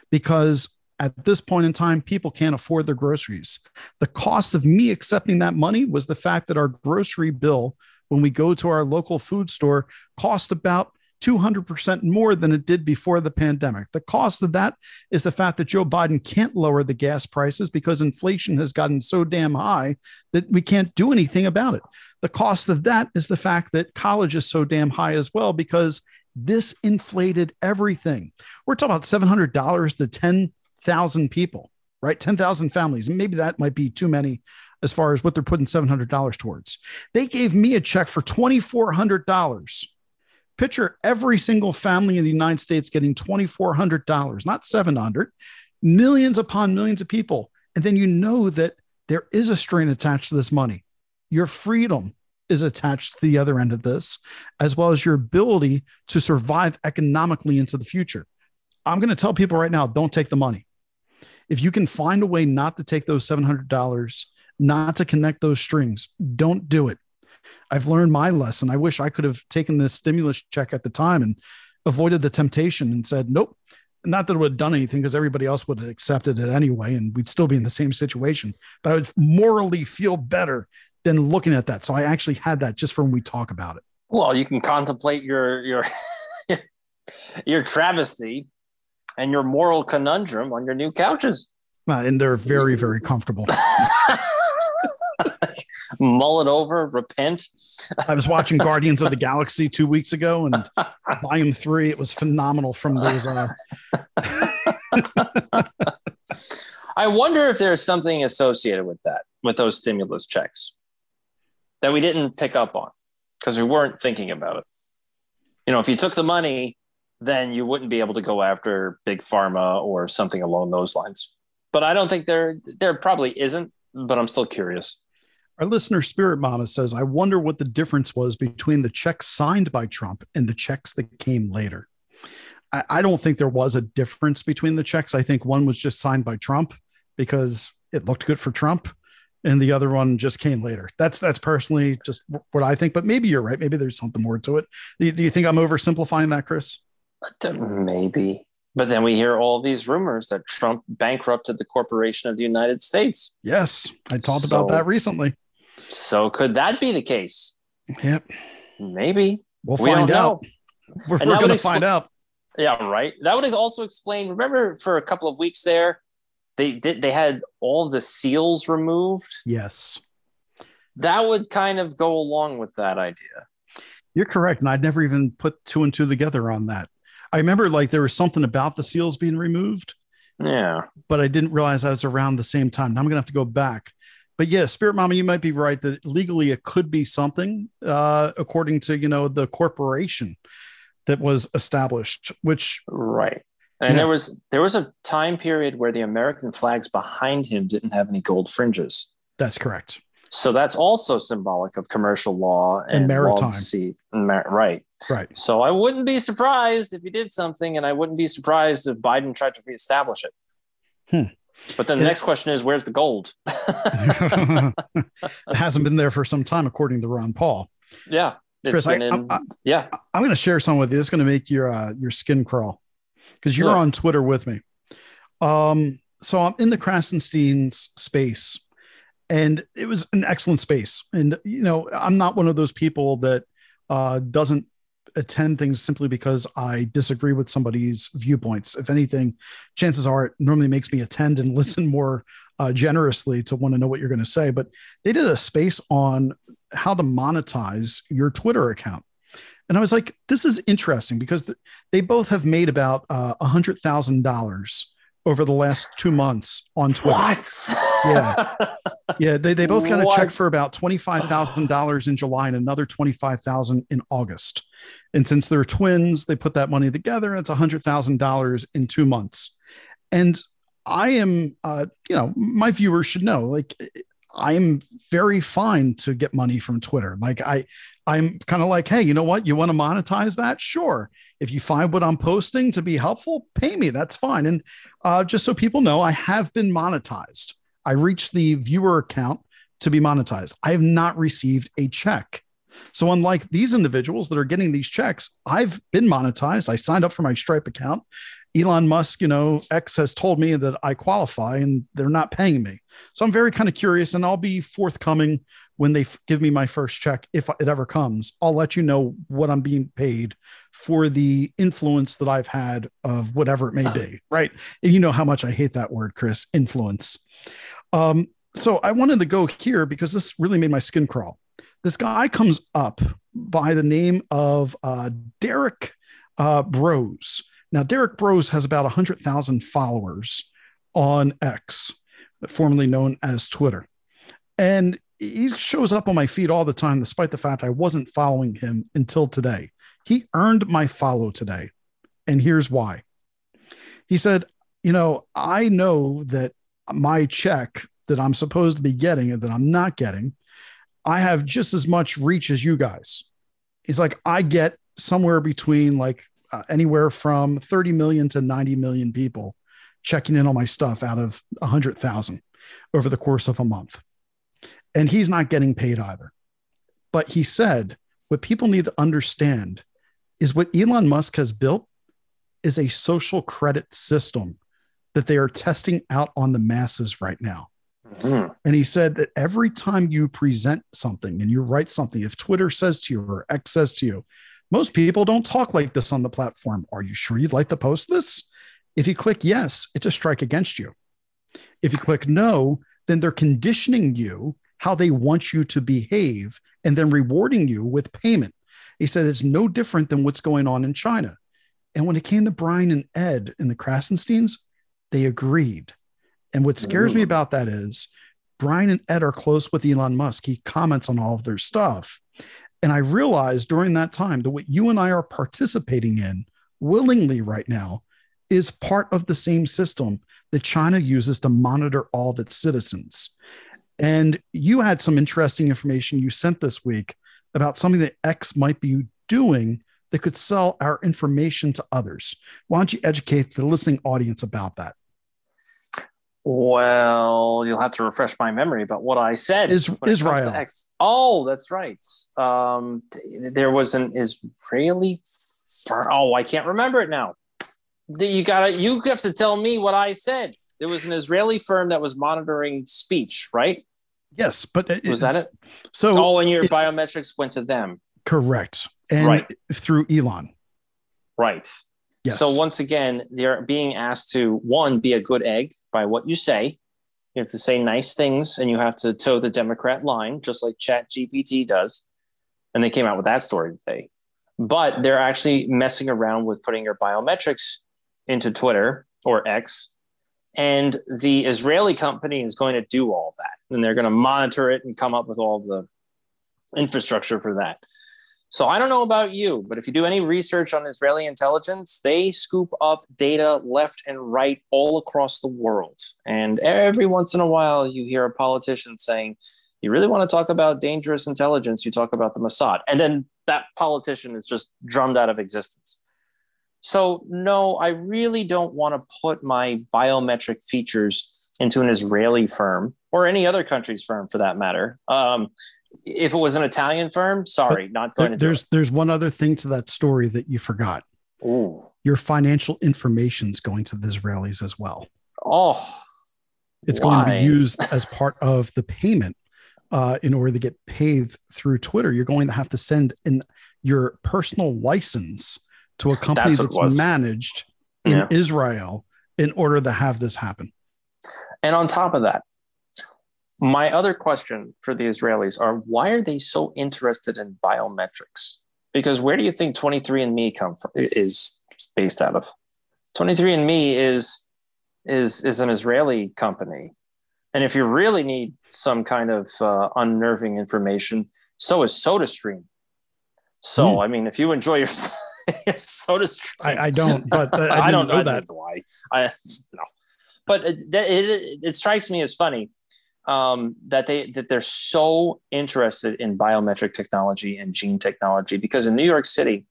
because at this point in time, people can't afford their groceries. The cost of me accepting that money was the fact that our grocery bill when we go to our local food store cost about 200% more than it did before the pandemic. The cost of that is the fact that Joe Biden can't lower the gas prices because inflation has gotten so damn high that we can't do anything about it. The cost of that is the fact that college is so damn high as well because this inflated everything. We're talking about $700 to 10,000 people, right? 10,000 families. Maybe that might be too many as far as what they're putting $700 towards. They gave me a check for $2,400. Picture every single family in the United States getting $2,400, not 700, millions upon millions of people. And then you know that there is a strain attached to this money. Your freedom is attached to the other end of this, as well as your ability to survive economically into the future. I'm going to tell people right now don't take the money. If you can find a way not to take those $700, not to connect those strings, don't do it. I've learned my lesson. I wish I could have taken the stimulus check at the time and avoided the temptation and said, nope, not that it would have done anything because everybody else would have accepted it anyway and we'd still be in the same situation but i would morally feel better than looking at that so i actually had that just from when we talk about it Well, you can contemplate your your your travesty and your moral conundrum on your new couches. Uh, and they're very very comfortable Mull it over, repent. i was watching guardians of the galaxy two weeks ago and volume three it was phenomenal from those uh, I wonder if there's something associated with that, with those stimulus checks that we didn't pick up on because we weren't thinking about it. You know, if you took the money, then you wouldn't be able to go after big pharma or something along those lines. But I don't think there there probably isn't, but I'm still curious. Our listener Spirit Mama says, I wonder what the difference was between the checks signed by Trump and the checks that came later. I, I don't think there was a difference between the checks. I think one was just signed by Trump because it looked good for Trump, and the other one just came later. That's that's personally just what I think. But maybe you're right. Maybe there's something more to it. Do you, do you think I'm oversimplifying that, Chris? Uh, Maybe. But then we hear all these rumors that Trump bankrupted the corporation of the United States. Yes, I talked So- about that recently. So could that be the case? Yep, Maybe. we'll We find out. know. We're, we're going to expl- find out. Yeah, right. That would also explain. Remember, for a couple of weeks there, they did. They had all the seals removed. Yes. That would kind of go along with that idea. You're correct. And I'd never even put two and two together on that. I remember like there was something about the seals being removed, Yeah. but I didn't realize that was around the same time. Now I'm going to have to go back. But yeah, Spirit Mama, you might be right that legally it could be something uh, according to, you know, the corporation that was established, which Right. And Yeah. there was there was a time period where the American flags behind him didn't have any gold fringes. that's correct. So that's also symbolic of commercial law And and, maritime. sea- Mar- right. Right. So I wouldn't be surprised if he did something, and I wouldn't be surprised if Biden tried to reestablish it. Hmm. But then the Yeah. next question is, where's the gold? it hasn't been there for some time, according to Ron Paul. yeah, it's Chris, I- in. I- yeah, I'm going to share some with you. It's going to make your uh, your skin crawl because you're Sure. on Twitter with me. Um, so I'm in the Krassenstein's space, and it was an excellent space. And you know, I'm not one of those people that uh, doesn't attend things simply because I disagree with somebody's viewpoints. If anything, chances are it normally makes me attend and listen more uh, generously to want to know what you're going to say. But they did a space on how to monetize your Twitter account. And I was like, this is interesting because th- they both have made about uh, a thousand dollars over the last two months on Twitter. what? Yeah. Yeah, they, they both got a check for about twenty five thousand dollars in July and another twenty five thousand in August. And since they're twins, they put that money together. It's a hundred thousand dollars in two months. And I am, uh, you know, my viewers should know, like, I am very fine to get money from Twitter. Like, I, I'm kind of like, hey, you know what? You want to monetize that? Sure. If you find what I'm posting to be helpful, pay me. That's fine. And uh, just so people know, I have been monetized. I reached the viewer account to be monetized. I have not received a check. So, unlike these individuals that are getting these checks, I've been monetized. I signed up for my Stripe account. Elon Musk, you know, X has told me that I qualify and they're not paying me. So, I'm very kind of curious and I'll be forthcoming when they give me my first check, if it ever comes. I'll let you know what I'm being paid for the influence that I've had of whatever it may be. Right. And you know how much I hate that word, Chris influence. Um, so I wanted to go here because this really made my skin crawl. This guy comes up by the name of uh, Derrick uh, Broze. Now, Derrick Broze has about 100,000 followers on X, formerly known as Twitter. And he shows up on my feed all the time, despite the fact I wasn't following him until today. He earned my follow today. And here's why. He said, You know, I know that my check that I'm supposed to be getting and that I'm not getting I have just as much reach as you guys. He's like, I get somewhere between like uh, anywhere from 30 million to 90 million people checking in on my stuff out of 100,000 over the course of a month. And he's not getting paid either. But he said, what people need to understand is what Elon Musk has built is a social credit system that they are testing out on the masses right now. Mm-hmm. And he said that every time you present something and you write something, if Twitter says to you or X says to you, most people don't talk like this on the platform. Are you sure you'd like to post this? If you click yes, it's a strike against you. If you click no, then they're conditioning you how they want you to behave and then rewarding you with payment. He said it's no different than what's going on in China. And when it came to Brian and Ed and the Krassensteins, they agreed. And what scares me about that is Brian and Ed are close with Elon Musk. He comments on all of their stuff. And I realized during that time that what you and I are participating in willingly right now is part of the same system that China uses to monitor all of its citizens. And you had some interesting information you sent this week about something that X might be doing that could sell our information to others. Why don't you educate the listening audience about that? Well, you'll have to refresh my memory about what I said. Is Israel? Oh, that's right. Um, there was an Israeli. Firm. Oh, I can't remember it now. You gotta. You have to tell me what I said. There was an Israeli firm that was monitoring speech, right? Yes, but it, was that it? So, oh, and your it, biometrics went to them. Correct, and right. through Elon. Right. Yes. So once again, they're being asked to one be a good egg by what you say. You have to say nice things, and you have to toe the Democrat line, just like Chat GPT does. And they came out with that story today. But they're actually messing around with putting your biometrics into Twitter or X. And the Israeli company is going to do all that. And they're going to monitor it and come up with all the infrastructure for that. So I don't know about you, but if you do any research on Israeli intelligence, they scoop up data left and right all across the world. And every once in a while, you hear a politician saying, You really want to talk about dangerous intelligence? You talk about the Mossad. And then that politician is just drummed out of existence. So, no, I really don't want to put my biometric features into an Israeli firm or any other country's firm for that matter. Um, if it was an Italian firm, sorry, but not going there, to. There's there's one other thing to that story that you forgot. Ooh. Your financial information is going to the Israelis as well. Oh, it's why? going to be used as part of the payment. Uh, in order to get paid through Twitter, you're going to have to send in your personal license to a company that's, that's managed in yeah. Israel in order to have this happen. And on top of that, my other question for the Israelis are why are they so interested in biometrics? Because where do you think 23andMe come from is based out of? 23andMe is is is an Israeli company. And if you really need some kind of uh, unnerving information, so is SodaStream. So, mm. I mean, if you enjoy your, your SodaStream, I, I don't, but I, I, don't know, know that. Why I no, but it, it, it strikes me as funny um, that they that they're so interested in biometric technology and gene technology because in New York City,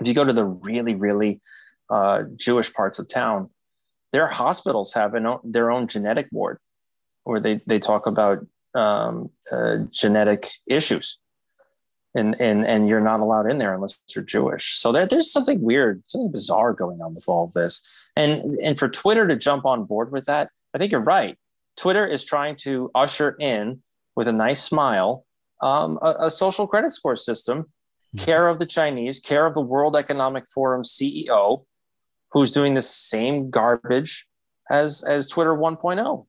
if you go to the really really uh, Jewish parts of town, their hospitals have an their own genetic ward where they they talk about um, uh, genetic issues. And, and and you're not allowed in there unless you're Jewish. So there, there's something weird, something bizarre going on with all of this. And and for Twitter to jump on board with that, I think you're right. Twitter is trying to usher in with a nice smile um, a, a, social credit score system, mm-hmm. care of the Chinese, care of the World Economic Forum CEO, who's doing the same garbage as as Twitter 1.0.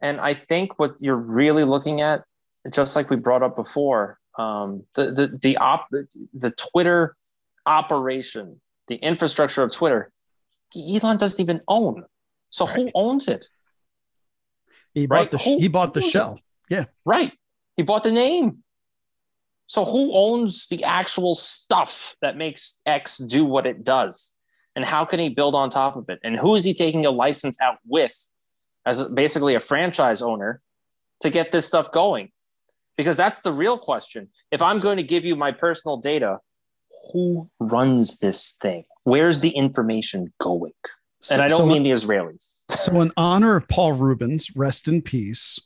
And I think what you're really looking at, just like we brought up before, um, the the the op the Twitter operation, the infrastructure of Twitter, Elon doesn't even own. So right. who owns it? He right? bought the who, he bought the shell. Yeah. Right. He bought the name. So who owns the actual stuff that makes X do what it does? And how can he build on top of it? And who is he taking a license out with as basically a franchise owner to get this stuff going? Because that's the real question. If I'm going to give you my personal data, who runs this thing? Where's the information going? So, And I don't so- mean the Israelis. so in honor of Paul Reubens, rest in peace.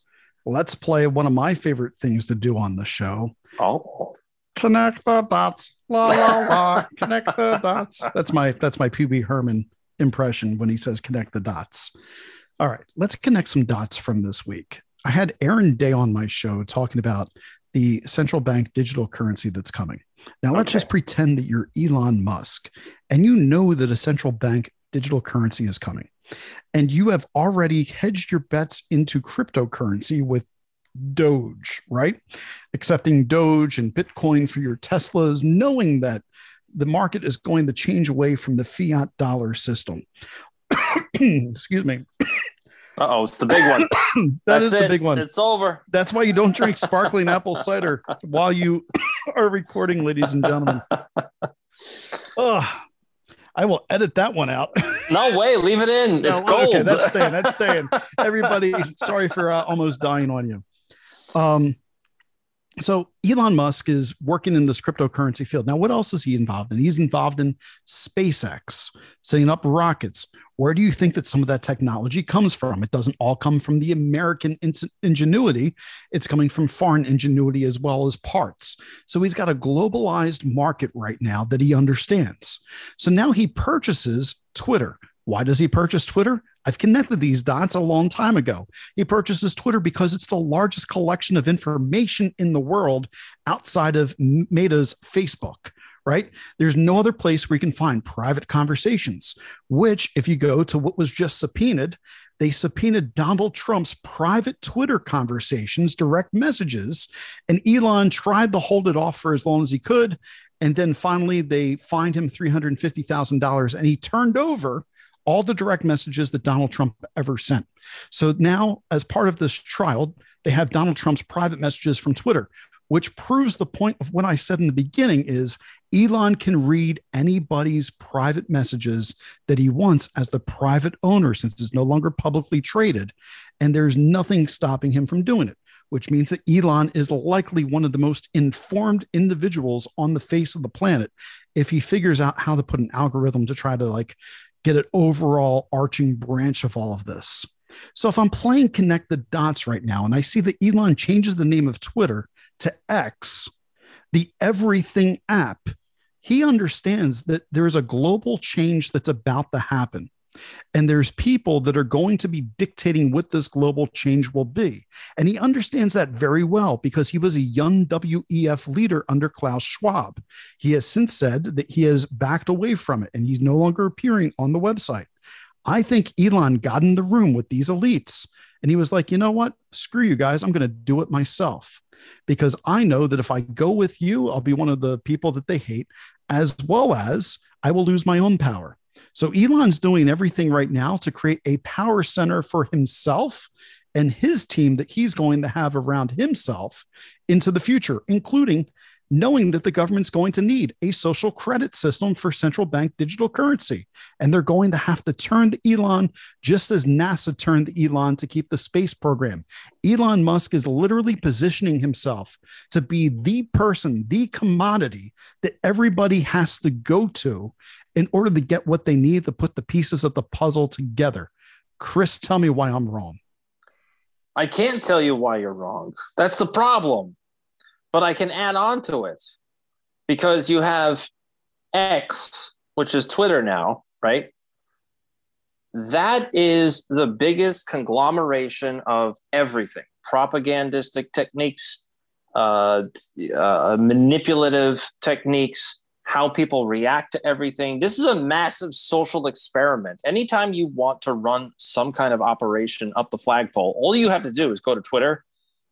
Let's play one of my favorite things to do on the show. Oh, Connect the dots. La la la. connect the dots. That's my that's my Pee-wee Herman impression when he says connect the dots. All right, let's connect some dots from this week. I had Aaron Day on my show talking about the central bank digital currency that's coming. Now let's Okay. just pretend that you're Elon Musk and you know that a central bank digital currency is coming. And you have already hedged your bets into cryptocurrency with Doge, right? Accepting Doge and Bitcoin for your Teslas, knowing that the market is going to change away from the fiat dollar system. Excuse me. uh oh, it's the big one. That That's is the big one. It's over. That's why you don't drink sparkling apple cider while you are recording, ladies and gentlemen. Ugh. I will edit that one out. No way, leave it in. No, it's gold. Okay, that's staying. That's staying. Everybody, sorry for uh, almost dying on you. Um, so Elon Musk is working in this cryptocurrency field. Now, what else is he involved in? He's involved in SpaceX, setting up rockets. Where do you think that some of that technology comes from? It doesn't all come from the American ingenuity. It's coming from foreign ingenuity as well as parts. So he's got a globalized market right now that he understands. So now he purchases Twitter. Why does he purchase Twitter? I've connected these dots a long time ago. He purchases Twitter because it's the largest collection of information in the world outside of Meta's Facebook, right? There's no other place where you can find private conversations, which, if you go to what was just subpoenaed, they subpoenaed Donald Trump's private Twitter conversations, direct messages, and Elon tried to hold it off for as long as he could. And then finally, they fined him $350,000 and he turned over all the direct messages that Donald Trump ever sent. So now, as part of this trial, they have Donald Trump's private messages from Twitter, which proves the point of what I said in the beginning is Elon can read anybody's private messages that he wants as the private owner since it's no longer publicly traded. And there's nothing stopping him from doing it, which means that Elon is likely one of the most informed individuals on the face of the planet if he figures out how to put an algorithm to try to like get an overall arching branch of all of this. So if I'm playing connect the dots right now and I see that Elon changes the name of Twitter to X, the everything app, he understands that there's a global change that's about to happen. And there's people that are going to be dictating what this global change will be. And he understands that very well because he was a young WEF leader under Klaus Schwab. He has since said that he has backed away from it and he's no longer appearing on the website. I think Elon got in the room with these elites and he was like, you know what? Screw you guys. I'm going to do it myself because I know that if I go with you, I'll be one of the people that they hate, as well as I will lose my own power. So Elon's doing everything right now to create a power center for himself and his team that he's going to have around himself into the future, including knowing that the government's going to need a social credit system for central bank digital currency. And they're going to have to turn the Elon just as NASA turned the Elon to keep the space program. Elon Musk is literally positioning himself to be the person, the commodity that everybody has to go to in order to get what they need to put the pieces of the puzzle together. Chris, tell me why I'm wrong. I can't tell you why you're wrong. That's the problem. But I can add on to it because you have X, which is Twitter now, right? That is the biggest conglomeration of everything propagandistic techniques, uh, uh, manipulative techniques, how people react to everything. This is a massive social experiment. Anytime you want to run some kind of operation up the flagpole, all you have to do is go to Twitter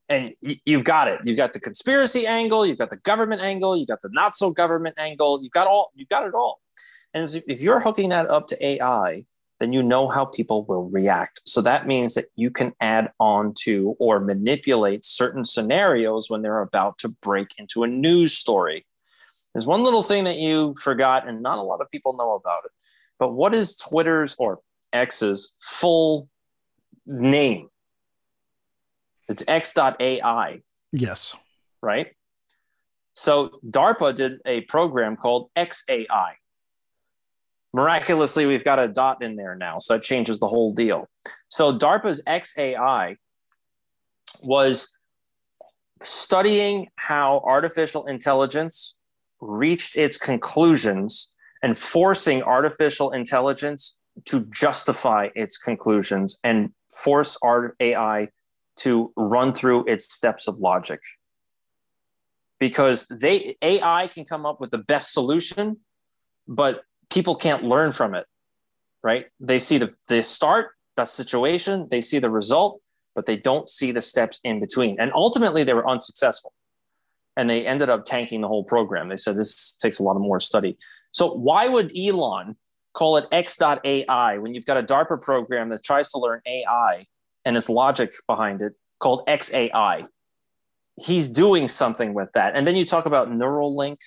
and you've got it. You've got the conspiracy angle, you've got the government angle, you've got the not so government angle, you've got all, you've got it all. And if you're hooking that up to AI, then you know how people will react. So that means that you can add on to or manipulate certain scenarios when they're about to break into a news story. There's one little thing that you forgot, and not a lot of people know about it. But what is Twitter's or X's full name? It's X.AI. Yes. Right. So DARPA did a program called XAI. Miraculously, we've got a dot in there now, so it changes the whole deal. So DARPA's XAI was studying how artificial intelligence reached its conclusions and forcing artificial intelligence to justify its conclusions and force our AI to run through its steps of logic. Because they AI can come up with the best solution, but people can't learn from it, right? They see the, the start, that situation, they see the result, but they don't see the steps in between. And ultimately, they were unsuccessful. And they ended up tanking the whole program. They said this takes a lot of more study. So, why would Elon call it X.AI when you've got a DARPA program that tries to learn AI and its logic behind it called XAI? He's doing something with that. And then you talk about Neuralink,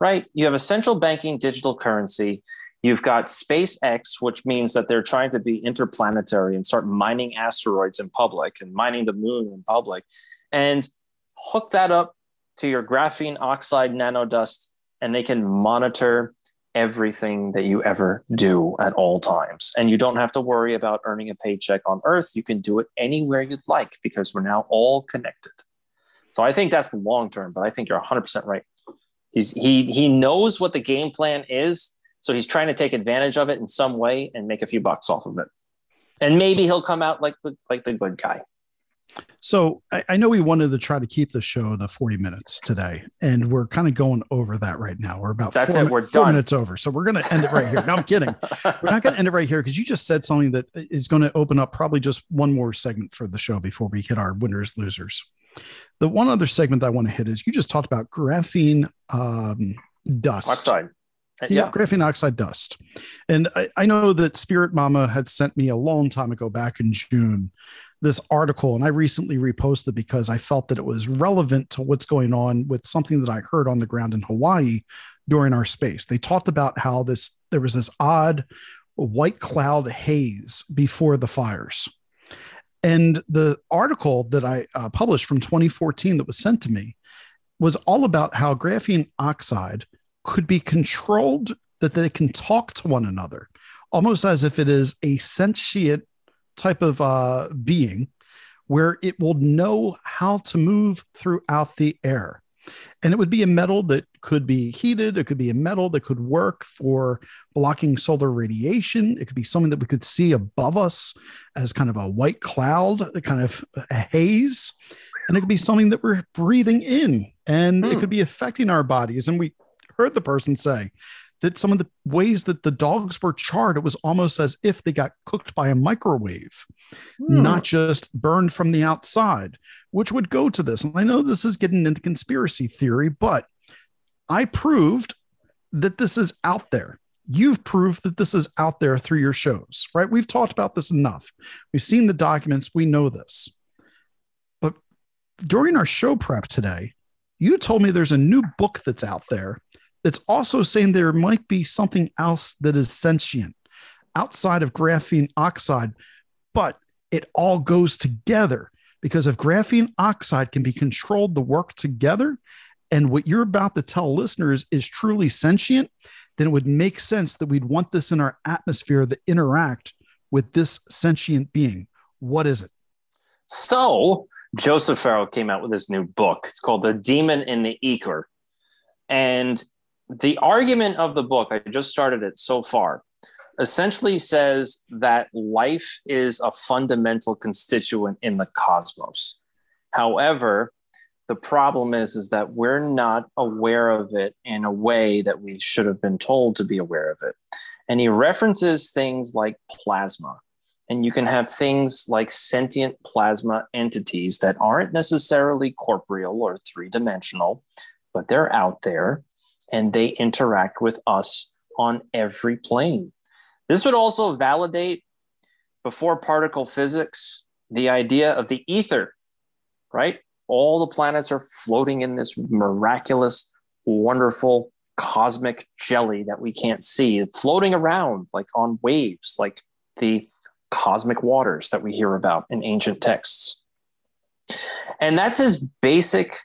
right? You have a central banking digital currency You've got SpaceX, which means that they're trying to be interplanetary and start mining asteroids in public and mining the moon in public, and hook that up to your graphene oxide nanodust, and they can monitor everything that you ever do at all times. And you don't have to worry about earning a paycheck on Earth. You can do it anywhere you'd like because we're now all connected. So I think that's the long term, but I think you're 100% right. He's, he, he knows what the game plan is so he's trying to take advantage of it in some way and make a few bucks off of it. And maybe he'll come out like the like the good guy. So I, I, know we wanted to try to keep the show to 40 minutes today, and we're kind of going over that right now. We're about that's four, it. We're four done. minutes over. So we're going to end it right here. No, I'm kidding. We're not going to end it right here because you just said something that is going to open up probably just one more segment for the show before we hit our winners losers. The one other segment I want to hit is you just talked about graphene um, dust. Oxide. Uh, yeah. yeah, graphene oxide dust. And I, I, know that Spirit Mama had sent me a long time ago, back in June, this article, and I recently reposted because I felt that it was relevant to what's going on with something that I heard on the ground in Hawaii during our space. They talked about how this there was this odd white cloud haze before the fires. And the article that I uh, published from 2014 that was sent to me was all about how graphene oxide could be controlled that they can talk to one another, almost as if it is a sentient type of uh, being where it will know how to move throughout the air. And it would be a metal that could be heated. It could be a metal that could work for blocking solar radiation. It could be something that we could see above us as kind of a white cloud, kind of a haze. And it could be something that we're breathing in and hmm. it could be affecting our bodies. And we heard the person say that some of the ways that the dogs were charred, it was almost as if they got cooked by a microwave, hmm. not just burned from the outside, which would go to this. And I know this is getting into conspiracy theory, but I proved that this is out there. You've proved that this is out there through your shows, right? We've talked about this enough. We've seen the documents. We know this. But during our show prep today, you told me there's a new book that's out there it's also saying there might be something else that is sentient outside of graphene oxide, but it all goes together because if graphene oxide can be controlled to work together, and what you're about to tell listeners is truly sentient, then it would make sense that we'd want this in our atmosphere that interact with this sentient being. What is it? So, Joseph Farrell came out with this new book. It's called The Demon in the Ether. And the argument of the book, I just started it so far, essentially says that life is a fundamental constituent in the cosmos. However, the problem is is that we're not aware of it in a way that we should have been told to be aware of it. And he references things like plasma. And you can have things like sentient plasma entities that aren't necessarily corporeal or three dimensional, but they're out there and they interact with us on every plane. This would also validate before particle physics the idea of the ether, right? All the planets are floating in this miraculous, wonderful cosmic jelly that we can't see, floating around like on waves, like the cosmic waters that we hear about in ancient texts. And that's his basic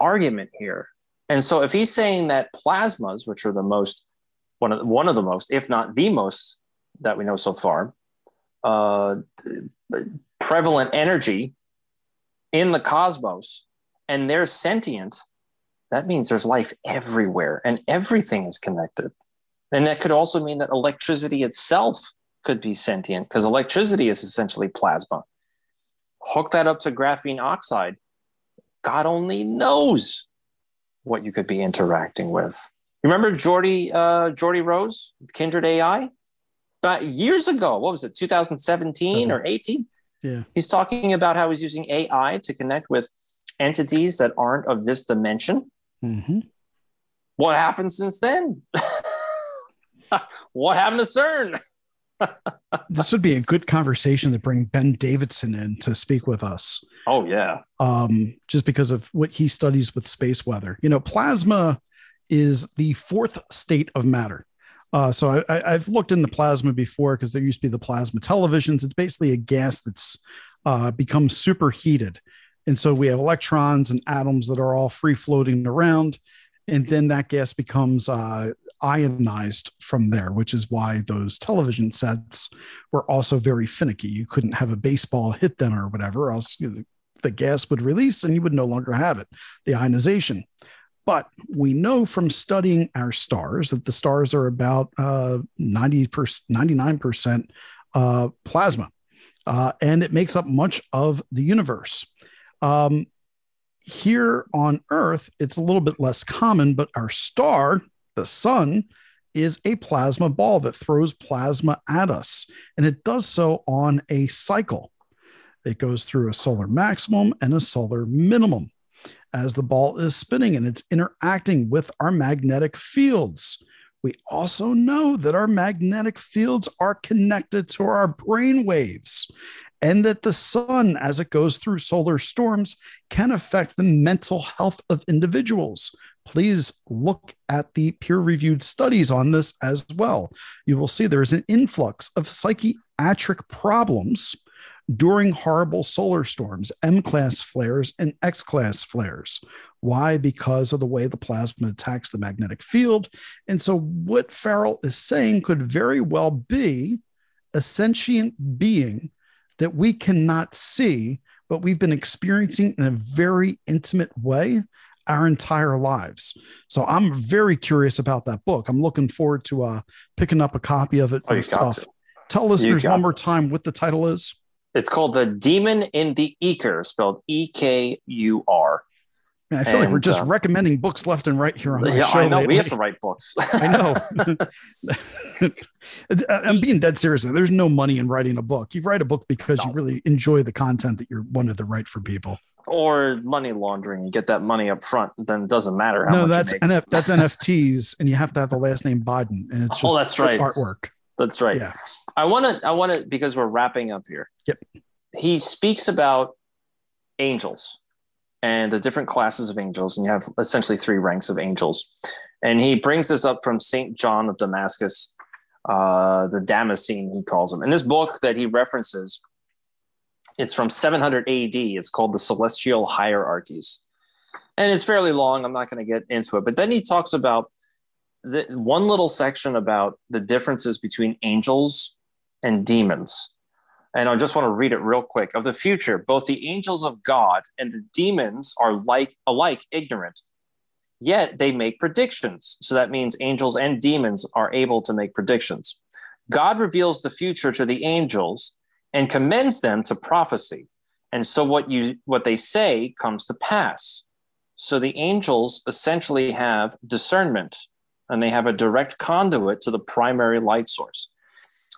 argument here. And so if he's saying that plasmas, which are the most one of one of the most, if not the most that we know so far, uh, prevalent energy in the cosmos, and they're sentient, that means there's life everywhere and everything is connected. And that could also mean that electricity itself could be sentient because electricity is essentially plasma. Hook that up to graphene oxide. God only knows what you could be interacting with. Remember Jordy uh, Geordie Rose, Kindred AI? About years ago, what was it, 2017 or 18? Yeah. He's talking about how he's using AI to connect with entities that aren't of this dimension. Mm-hmm. What happened since then? what happened to CERN? this would be a good conversation to bring Ben Davidson in to speak with us. Oh yeah. Um, just because of what he studies with space weather. You know, plasma is the fourth state of matter. Uh, so I, have looked in the plasma before because there used to be the plasma televisions. It's basically a gas that's uh, become superheated, and so we have electrons and atoms that are all free floating around, and then that gas becomes uh, ionized from there, which is why those television sets were also very finicky. You couldn't have a baseball hit them or whatever, else you know, the gas would release and you would no longer have it, the ionization. But we know from studying our stars that the stars are about uh, 90 99% uh, plasma, uh, and it makes up much of the universe. Um, here on Earth, it's a little bit less common, but our star, the sun, is a plasma ball that throws plasma at us, and it does so on a cycle. It goes through a solar maximum and a solar minimum as the ball is spinning and it's interacting with our magnetic fields. We also know that our magnetic fields are connected to our brain waves and that the sun, as it goes through solar storms, can affect the mental health of individuals. Please look at the peer reviewed studies on this as well. You will see there is an influx of psychiatric problems during horrible solar storms, M class flares, and X class flares. Why? Because of the way the plasma attacks the magnetic field. And so, what Farrell is saying could very well be a sentient being that we cannot see, but we've been experiencing in a very intimate way our entire lives. So I'm very curious about that book. I'm looking forward to uh, picking up a copy of it oh, myself. Tell listeners one more time what the title is. It's called The Demon in the Ekur, spelled E K U R. I feel and, like we're just uh, recommending books left and right here on the yeah, show. I know lately. we have to write books. I know. I'm being dead serious. There's no money in writing a book. You write a book because no. you really enjoy the content that you're wanted to write for people. Or money laundering. You get that money up front, then it doesn't matter how no, that's NF, that's NFTs, and you have to have the last name Biden, and it's oh, just oh, that's right. artwork. That's right. Yeah. I want to. I want to because we're wrapping up here. Yep. He speaks about angels and the different classes of angels, and you have essentially three ranks of angels. And he brings this up from Saint John of Damascus, uh, the Damascene, he calls him. And this book that he references, it's from 700 AD. It's called the Celestial Hierarchies, and it's fairly long. I'm not going to get into it, but then he talks about the, one little section about the differences between angels and demons. And I just want to read it real quick. Of the future, both the angels of God and the demons are like alike ignorant. Yet they make predictions. So that means angels and demons are able to make predictions. God reveals the future to the angels and commends them to prophecy. And so what you what they say comes to pass. So the angels essentially have discernment and they have a direct conduit to the primary light source.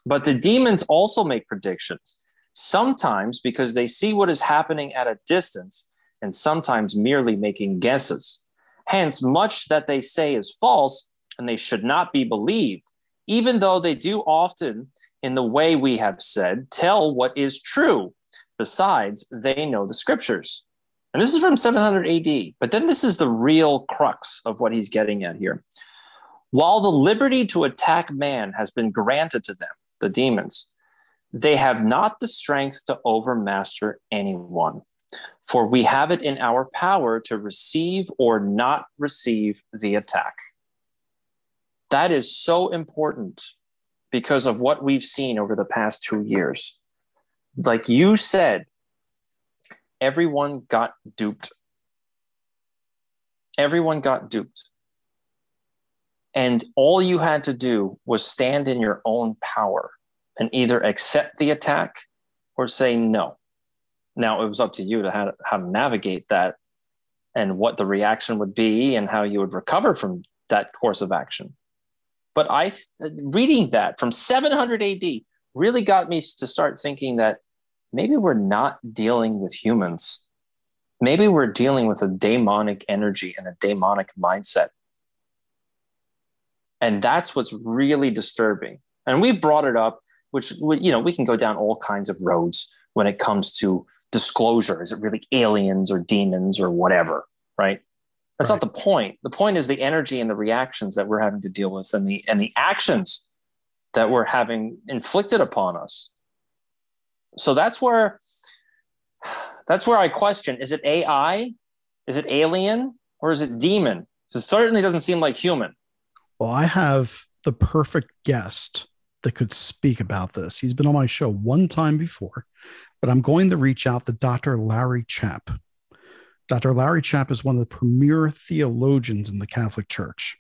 But the demons also make predictions, sometimes because they see what is happening at a distance, and sometimes merely making guesses. Hence, much that they say is false and they should not be believed, even though they do often, in the way we have said, tell what is true. Besides, they know the scriptures. And this is from 700 AD. But then this is the real crux of what he's getting at here. While the liberty to attack man has been granted to them, the demons, they have not the strength to overmaster anyone. For we have it in our power to receive or not receive the attack. That is so important because of what we've seen over the past two years. Like you said, everyone got duped. Everyone got duped. And all you had to do was stand in your own power and either accept the attack or say no. Now it was up to you to how to, how to navigate that and what the reaction would be and how you would recover from that course of action. But I reading that from 700 AD really got me to start thinking that maybe we're not dealing with humans. Maybe we're dealing with a demonic energy and a demonic mindset. And that's what's really disturbing. And we've brought it up, which, you know, we can go down all kinds of roads when it comes to disclosure. Is it really aliens or demons or whatever? Right. That's right. not the point. The point is the energy and the reactions that we're having to deal with and the and the actions that we're having inflicted upon us. So that's where that's where I question is it AI? Is it alien or is it demon? So it certainly doesn't seem like human. Well, I have the perfect guest that could speak about this. He's been on my show one time before, but I'm going to reach out to Dr. Larry Chapp. Dr. Larry Chapp is one of the premier theologians in the Catholic Church.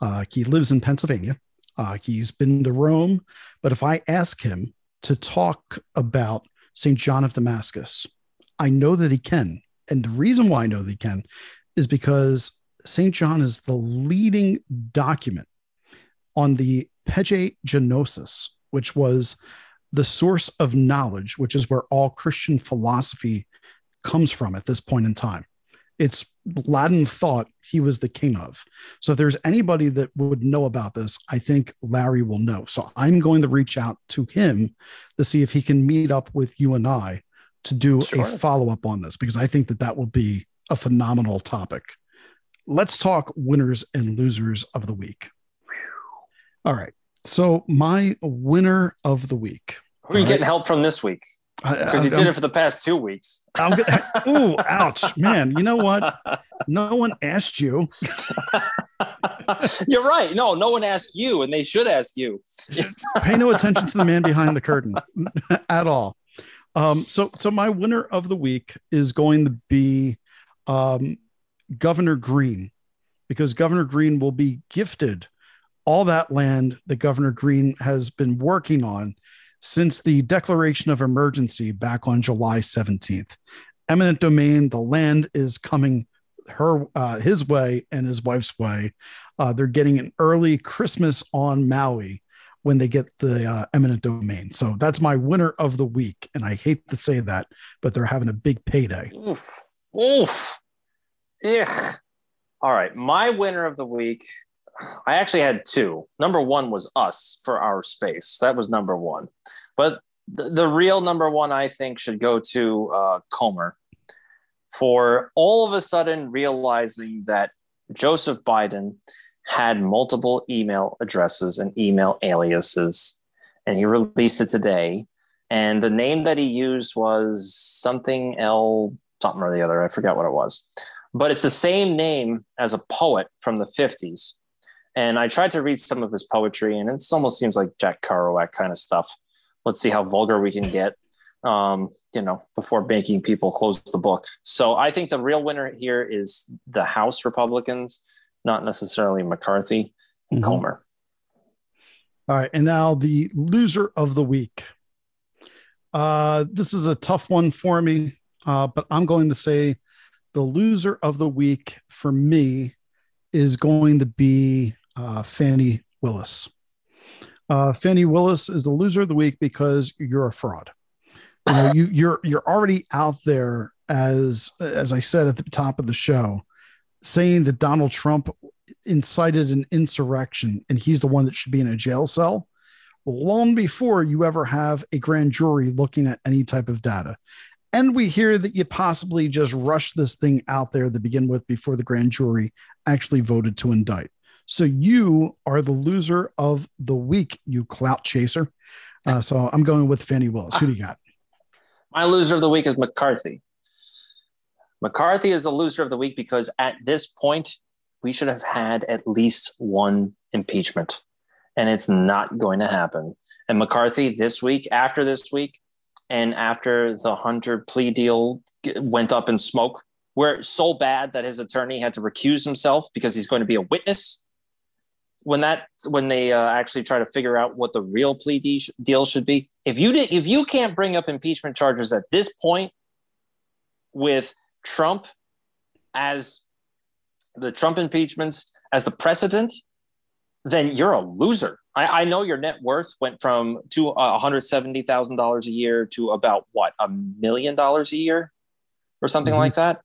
Uh, he lives in Pennsylvania. Uh, he's been to Rome. But if I ask him to talk about St. John of Damascus, I know that he can. And the reason why I know that he can is because St. John is the leading document on the Pegegnosis, which was the source of knowledge, which is where all Christian philosophy comes from at this point in time. It's Latin thought he was the king of. So if there's anybody that would know about this, I think Larry will know. So I'm going to reach out to him to see if he can meet up with you and I to do sure. a follow up on this because I think that that will be a phenomenal topic. Let's talk winners and losers of the week. All right. So my winner of the week. Who are you right? getting help from this week? Because you did I'm, it for the past two weeks. I'm ooh, ouch, man! You know what? No one asked you. You're right. No, no one asked you, and they should ask you. Pay no attention to the man behind the curtain at all. Um, so, so my winner of the week is going to be um, Governor Green, because Governor Green will be gifted all that land that Governor Green has been working on since the declaration of emergency back on July 17th. Eminent domain, the land is coming her uh, his way and his wife's way. Uh, they're getting an early Christmas on Maui when they get the uh, eminent domain. So that's my winner of the week. And I hate to say that, but they're having a big payday. Oof. Oof. Ugh. All right. My winner of the week I actually had two. Number one was us for our space. That was number one. But the, the real number one, I think, should go to uh, Comer for all of a sudden realizing that Joseph Biden had multiple email addresses and email aliases, and he released it today. And the name that he used was something L something or the other. I forget what it was. But it's the same name as a poet from the 50s and I tried to read some of his poetry, and it almost seems like Jack Kerouac kind of stuff. Let's see how vulgar we can get, um, you know, before making people close the book. So I think the real winner here is the House Republicans, not necessarily McCarthy and mm-hmm. Comer. All right, and now the loser of the week. Uh, this is a tough one for me, uh, but I'm going to say the loser of the week for me is going to be uh, Fani Willis. Uh, Fani Willis is the loser of the week because you're a fraud. You know, you, you're you're already out there as as I said at the top of the show, saying that Donald Trump incited an insurrection and he's the one that should be in a jail cell long before you ever have a grand jury looking at any type of data. And we hear that you possibly just rushed this thing out there to begin with before the grand jury actually voted to indict. So you are the loser of the week, you clout chaser. Uh, so I'm going with Fani Willis. Who do you got? My loser of the week is McCarthy. McCarthy is the loser of the week because at this point, we should have had at least one impeachment, and it's not going to happen. And McCarthy this week, after this week, and after the Hunter plea deal went up in smoke, where so bad that his attorney had to recuse himself because he's going to be a witness. When that when they uh, actually try to figure out what the real plea de- deal should be, if you did, if you can't bring up impeachment charges at this point with Trump as the Trump impeachments as the precedent, then you're a loser. I, I know your net worth went from to uh, $170,000 a year to about what, a million dollars a year or something mm-hmm. like that.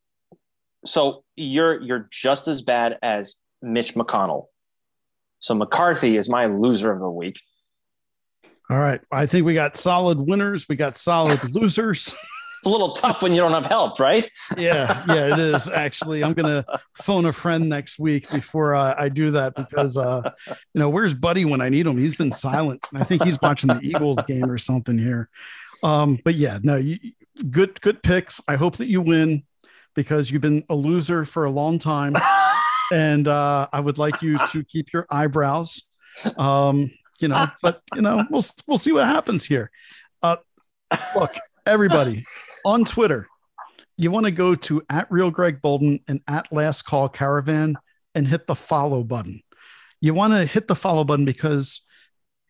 So you're you're just as bad as Mitch McConnell. So McCarthy is my loser of the week. All right. I think we got solid winners. We got solid losers it's a little tough when you don't have help, right? yeah, yeah, it is actually. I'm gonna phone a friend next week before uh, I do that because uh, you know where's Buddy when I need him? He's been silent. I think he's watching the Eagles game or something here. Um, but yeah, no, you, good good picks. I hope that you win because you've been a loser for a long time, and uh, I would like you to keep your eyebrows. Um, you know, but you know, we'll we'll see what happens here. Uh, look, everybody on Twitter, you want to go to at real Greg Boulden and at last call caravan and hit the follow button. You want to hit the follow button because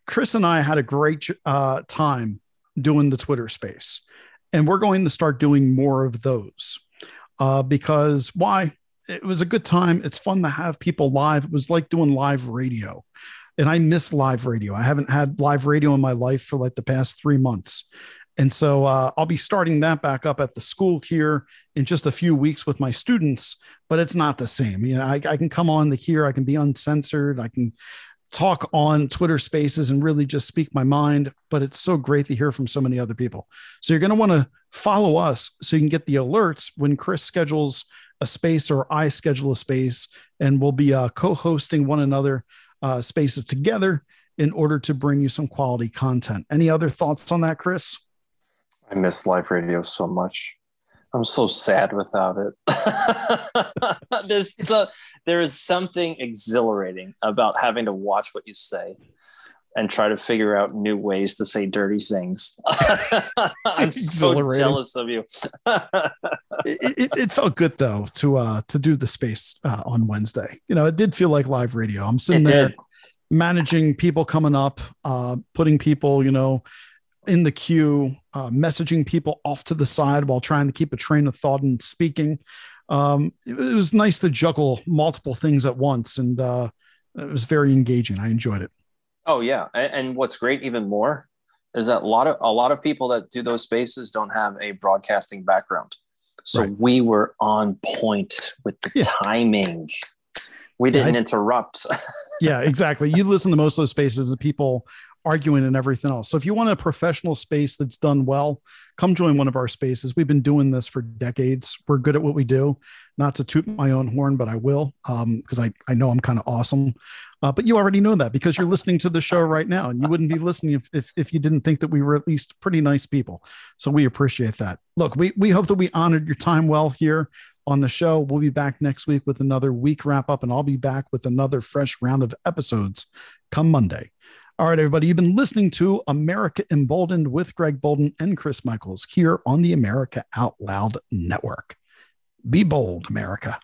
Chris and I had a great uh, time doing the Twitter space, and we're going to start doing more of those. Uh, because why? It was a good time. It's fun to have people live. It was like doing live radio. And I miss live radio. I haven't had live radio in my life for like the past three months. And so uh, I'll be starting that back up at the school here in just a few weeks with my students, but it's not the same. You know, I, I can come on the here, I can be uncensored, I can talk on Twitter spaces and really just speak my mind, but it's so great to hear from so many other people. So you're going to want to follow us so you can get the alerts when Chris schedules a space or I schedule a space, and we'll be uh, co hosting one another uh, spaces together in order to bring you some quality content. Any other thoughts on that, Chris? I miss live radio so much. I'm so sad without it. There's the, there is something exhilarating about having to watch what you say and try to figure out new ways to say dirty things. I'm so jealous of you. it, it, it, felt good though to uh to do the space uh, on Wednesday. You know, it did feel like live radio. I'm sitting it there did. managing people coming up, uh, putting people, you know, in the queue, uh, messaging people off to the side while trying to keep a train of thought and speaking. Um, it, it, was nice to juggle multiple things at once, and uh, it was very engaging. I enjoyed it. Oh yeah, and, and, what's great even more is that a lot of a lot of people that do those spaces don't have a broadcasting background, so right. we were on point with the yeah. timing. We didn't yeah, I, interrupt. yeah, exactly. You listen to most of those spaces, and people arguing and everything else. So if you want a professional space that's done well, come join one of our spaces. We've been doing this for decades. We're good at what we do. Not to toot my own horn, but I will because um, I, I know I'm kind of awesome. Uh, but you already know that because you're listening to the show right now, and you wouldn't be listening if, if, if you didn't think that we were at least pretty nice people. So we appreciate that. Look, we, we hope that we honored your time well here on the show. We'll be back next week with another week wrap up, and I'll be back with another fresh round of episodes come Monday. All right, everybody, you've been listening to America Emboldened with Greg Boulden and Chris Michaels here on the America Out Loud Network. Be bold, America.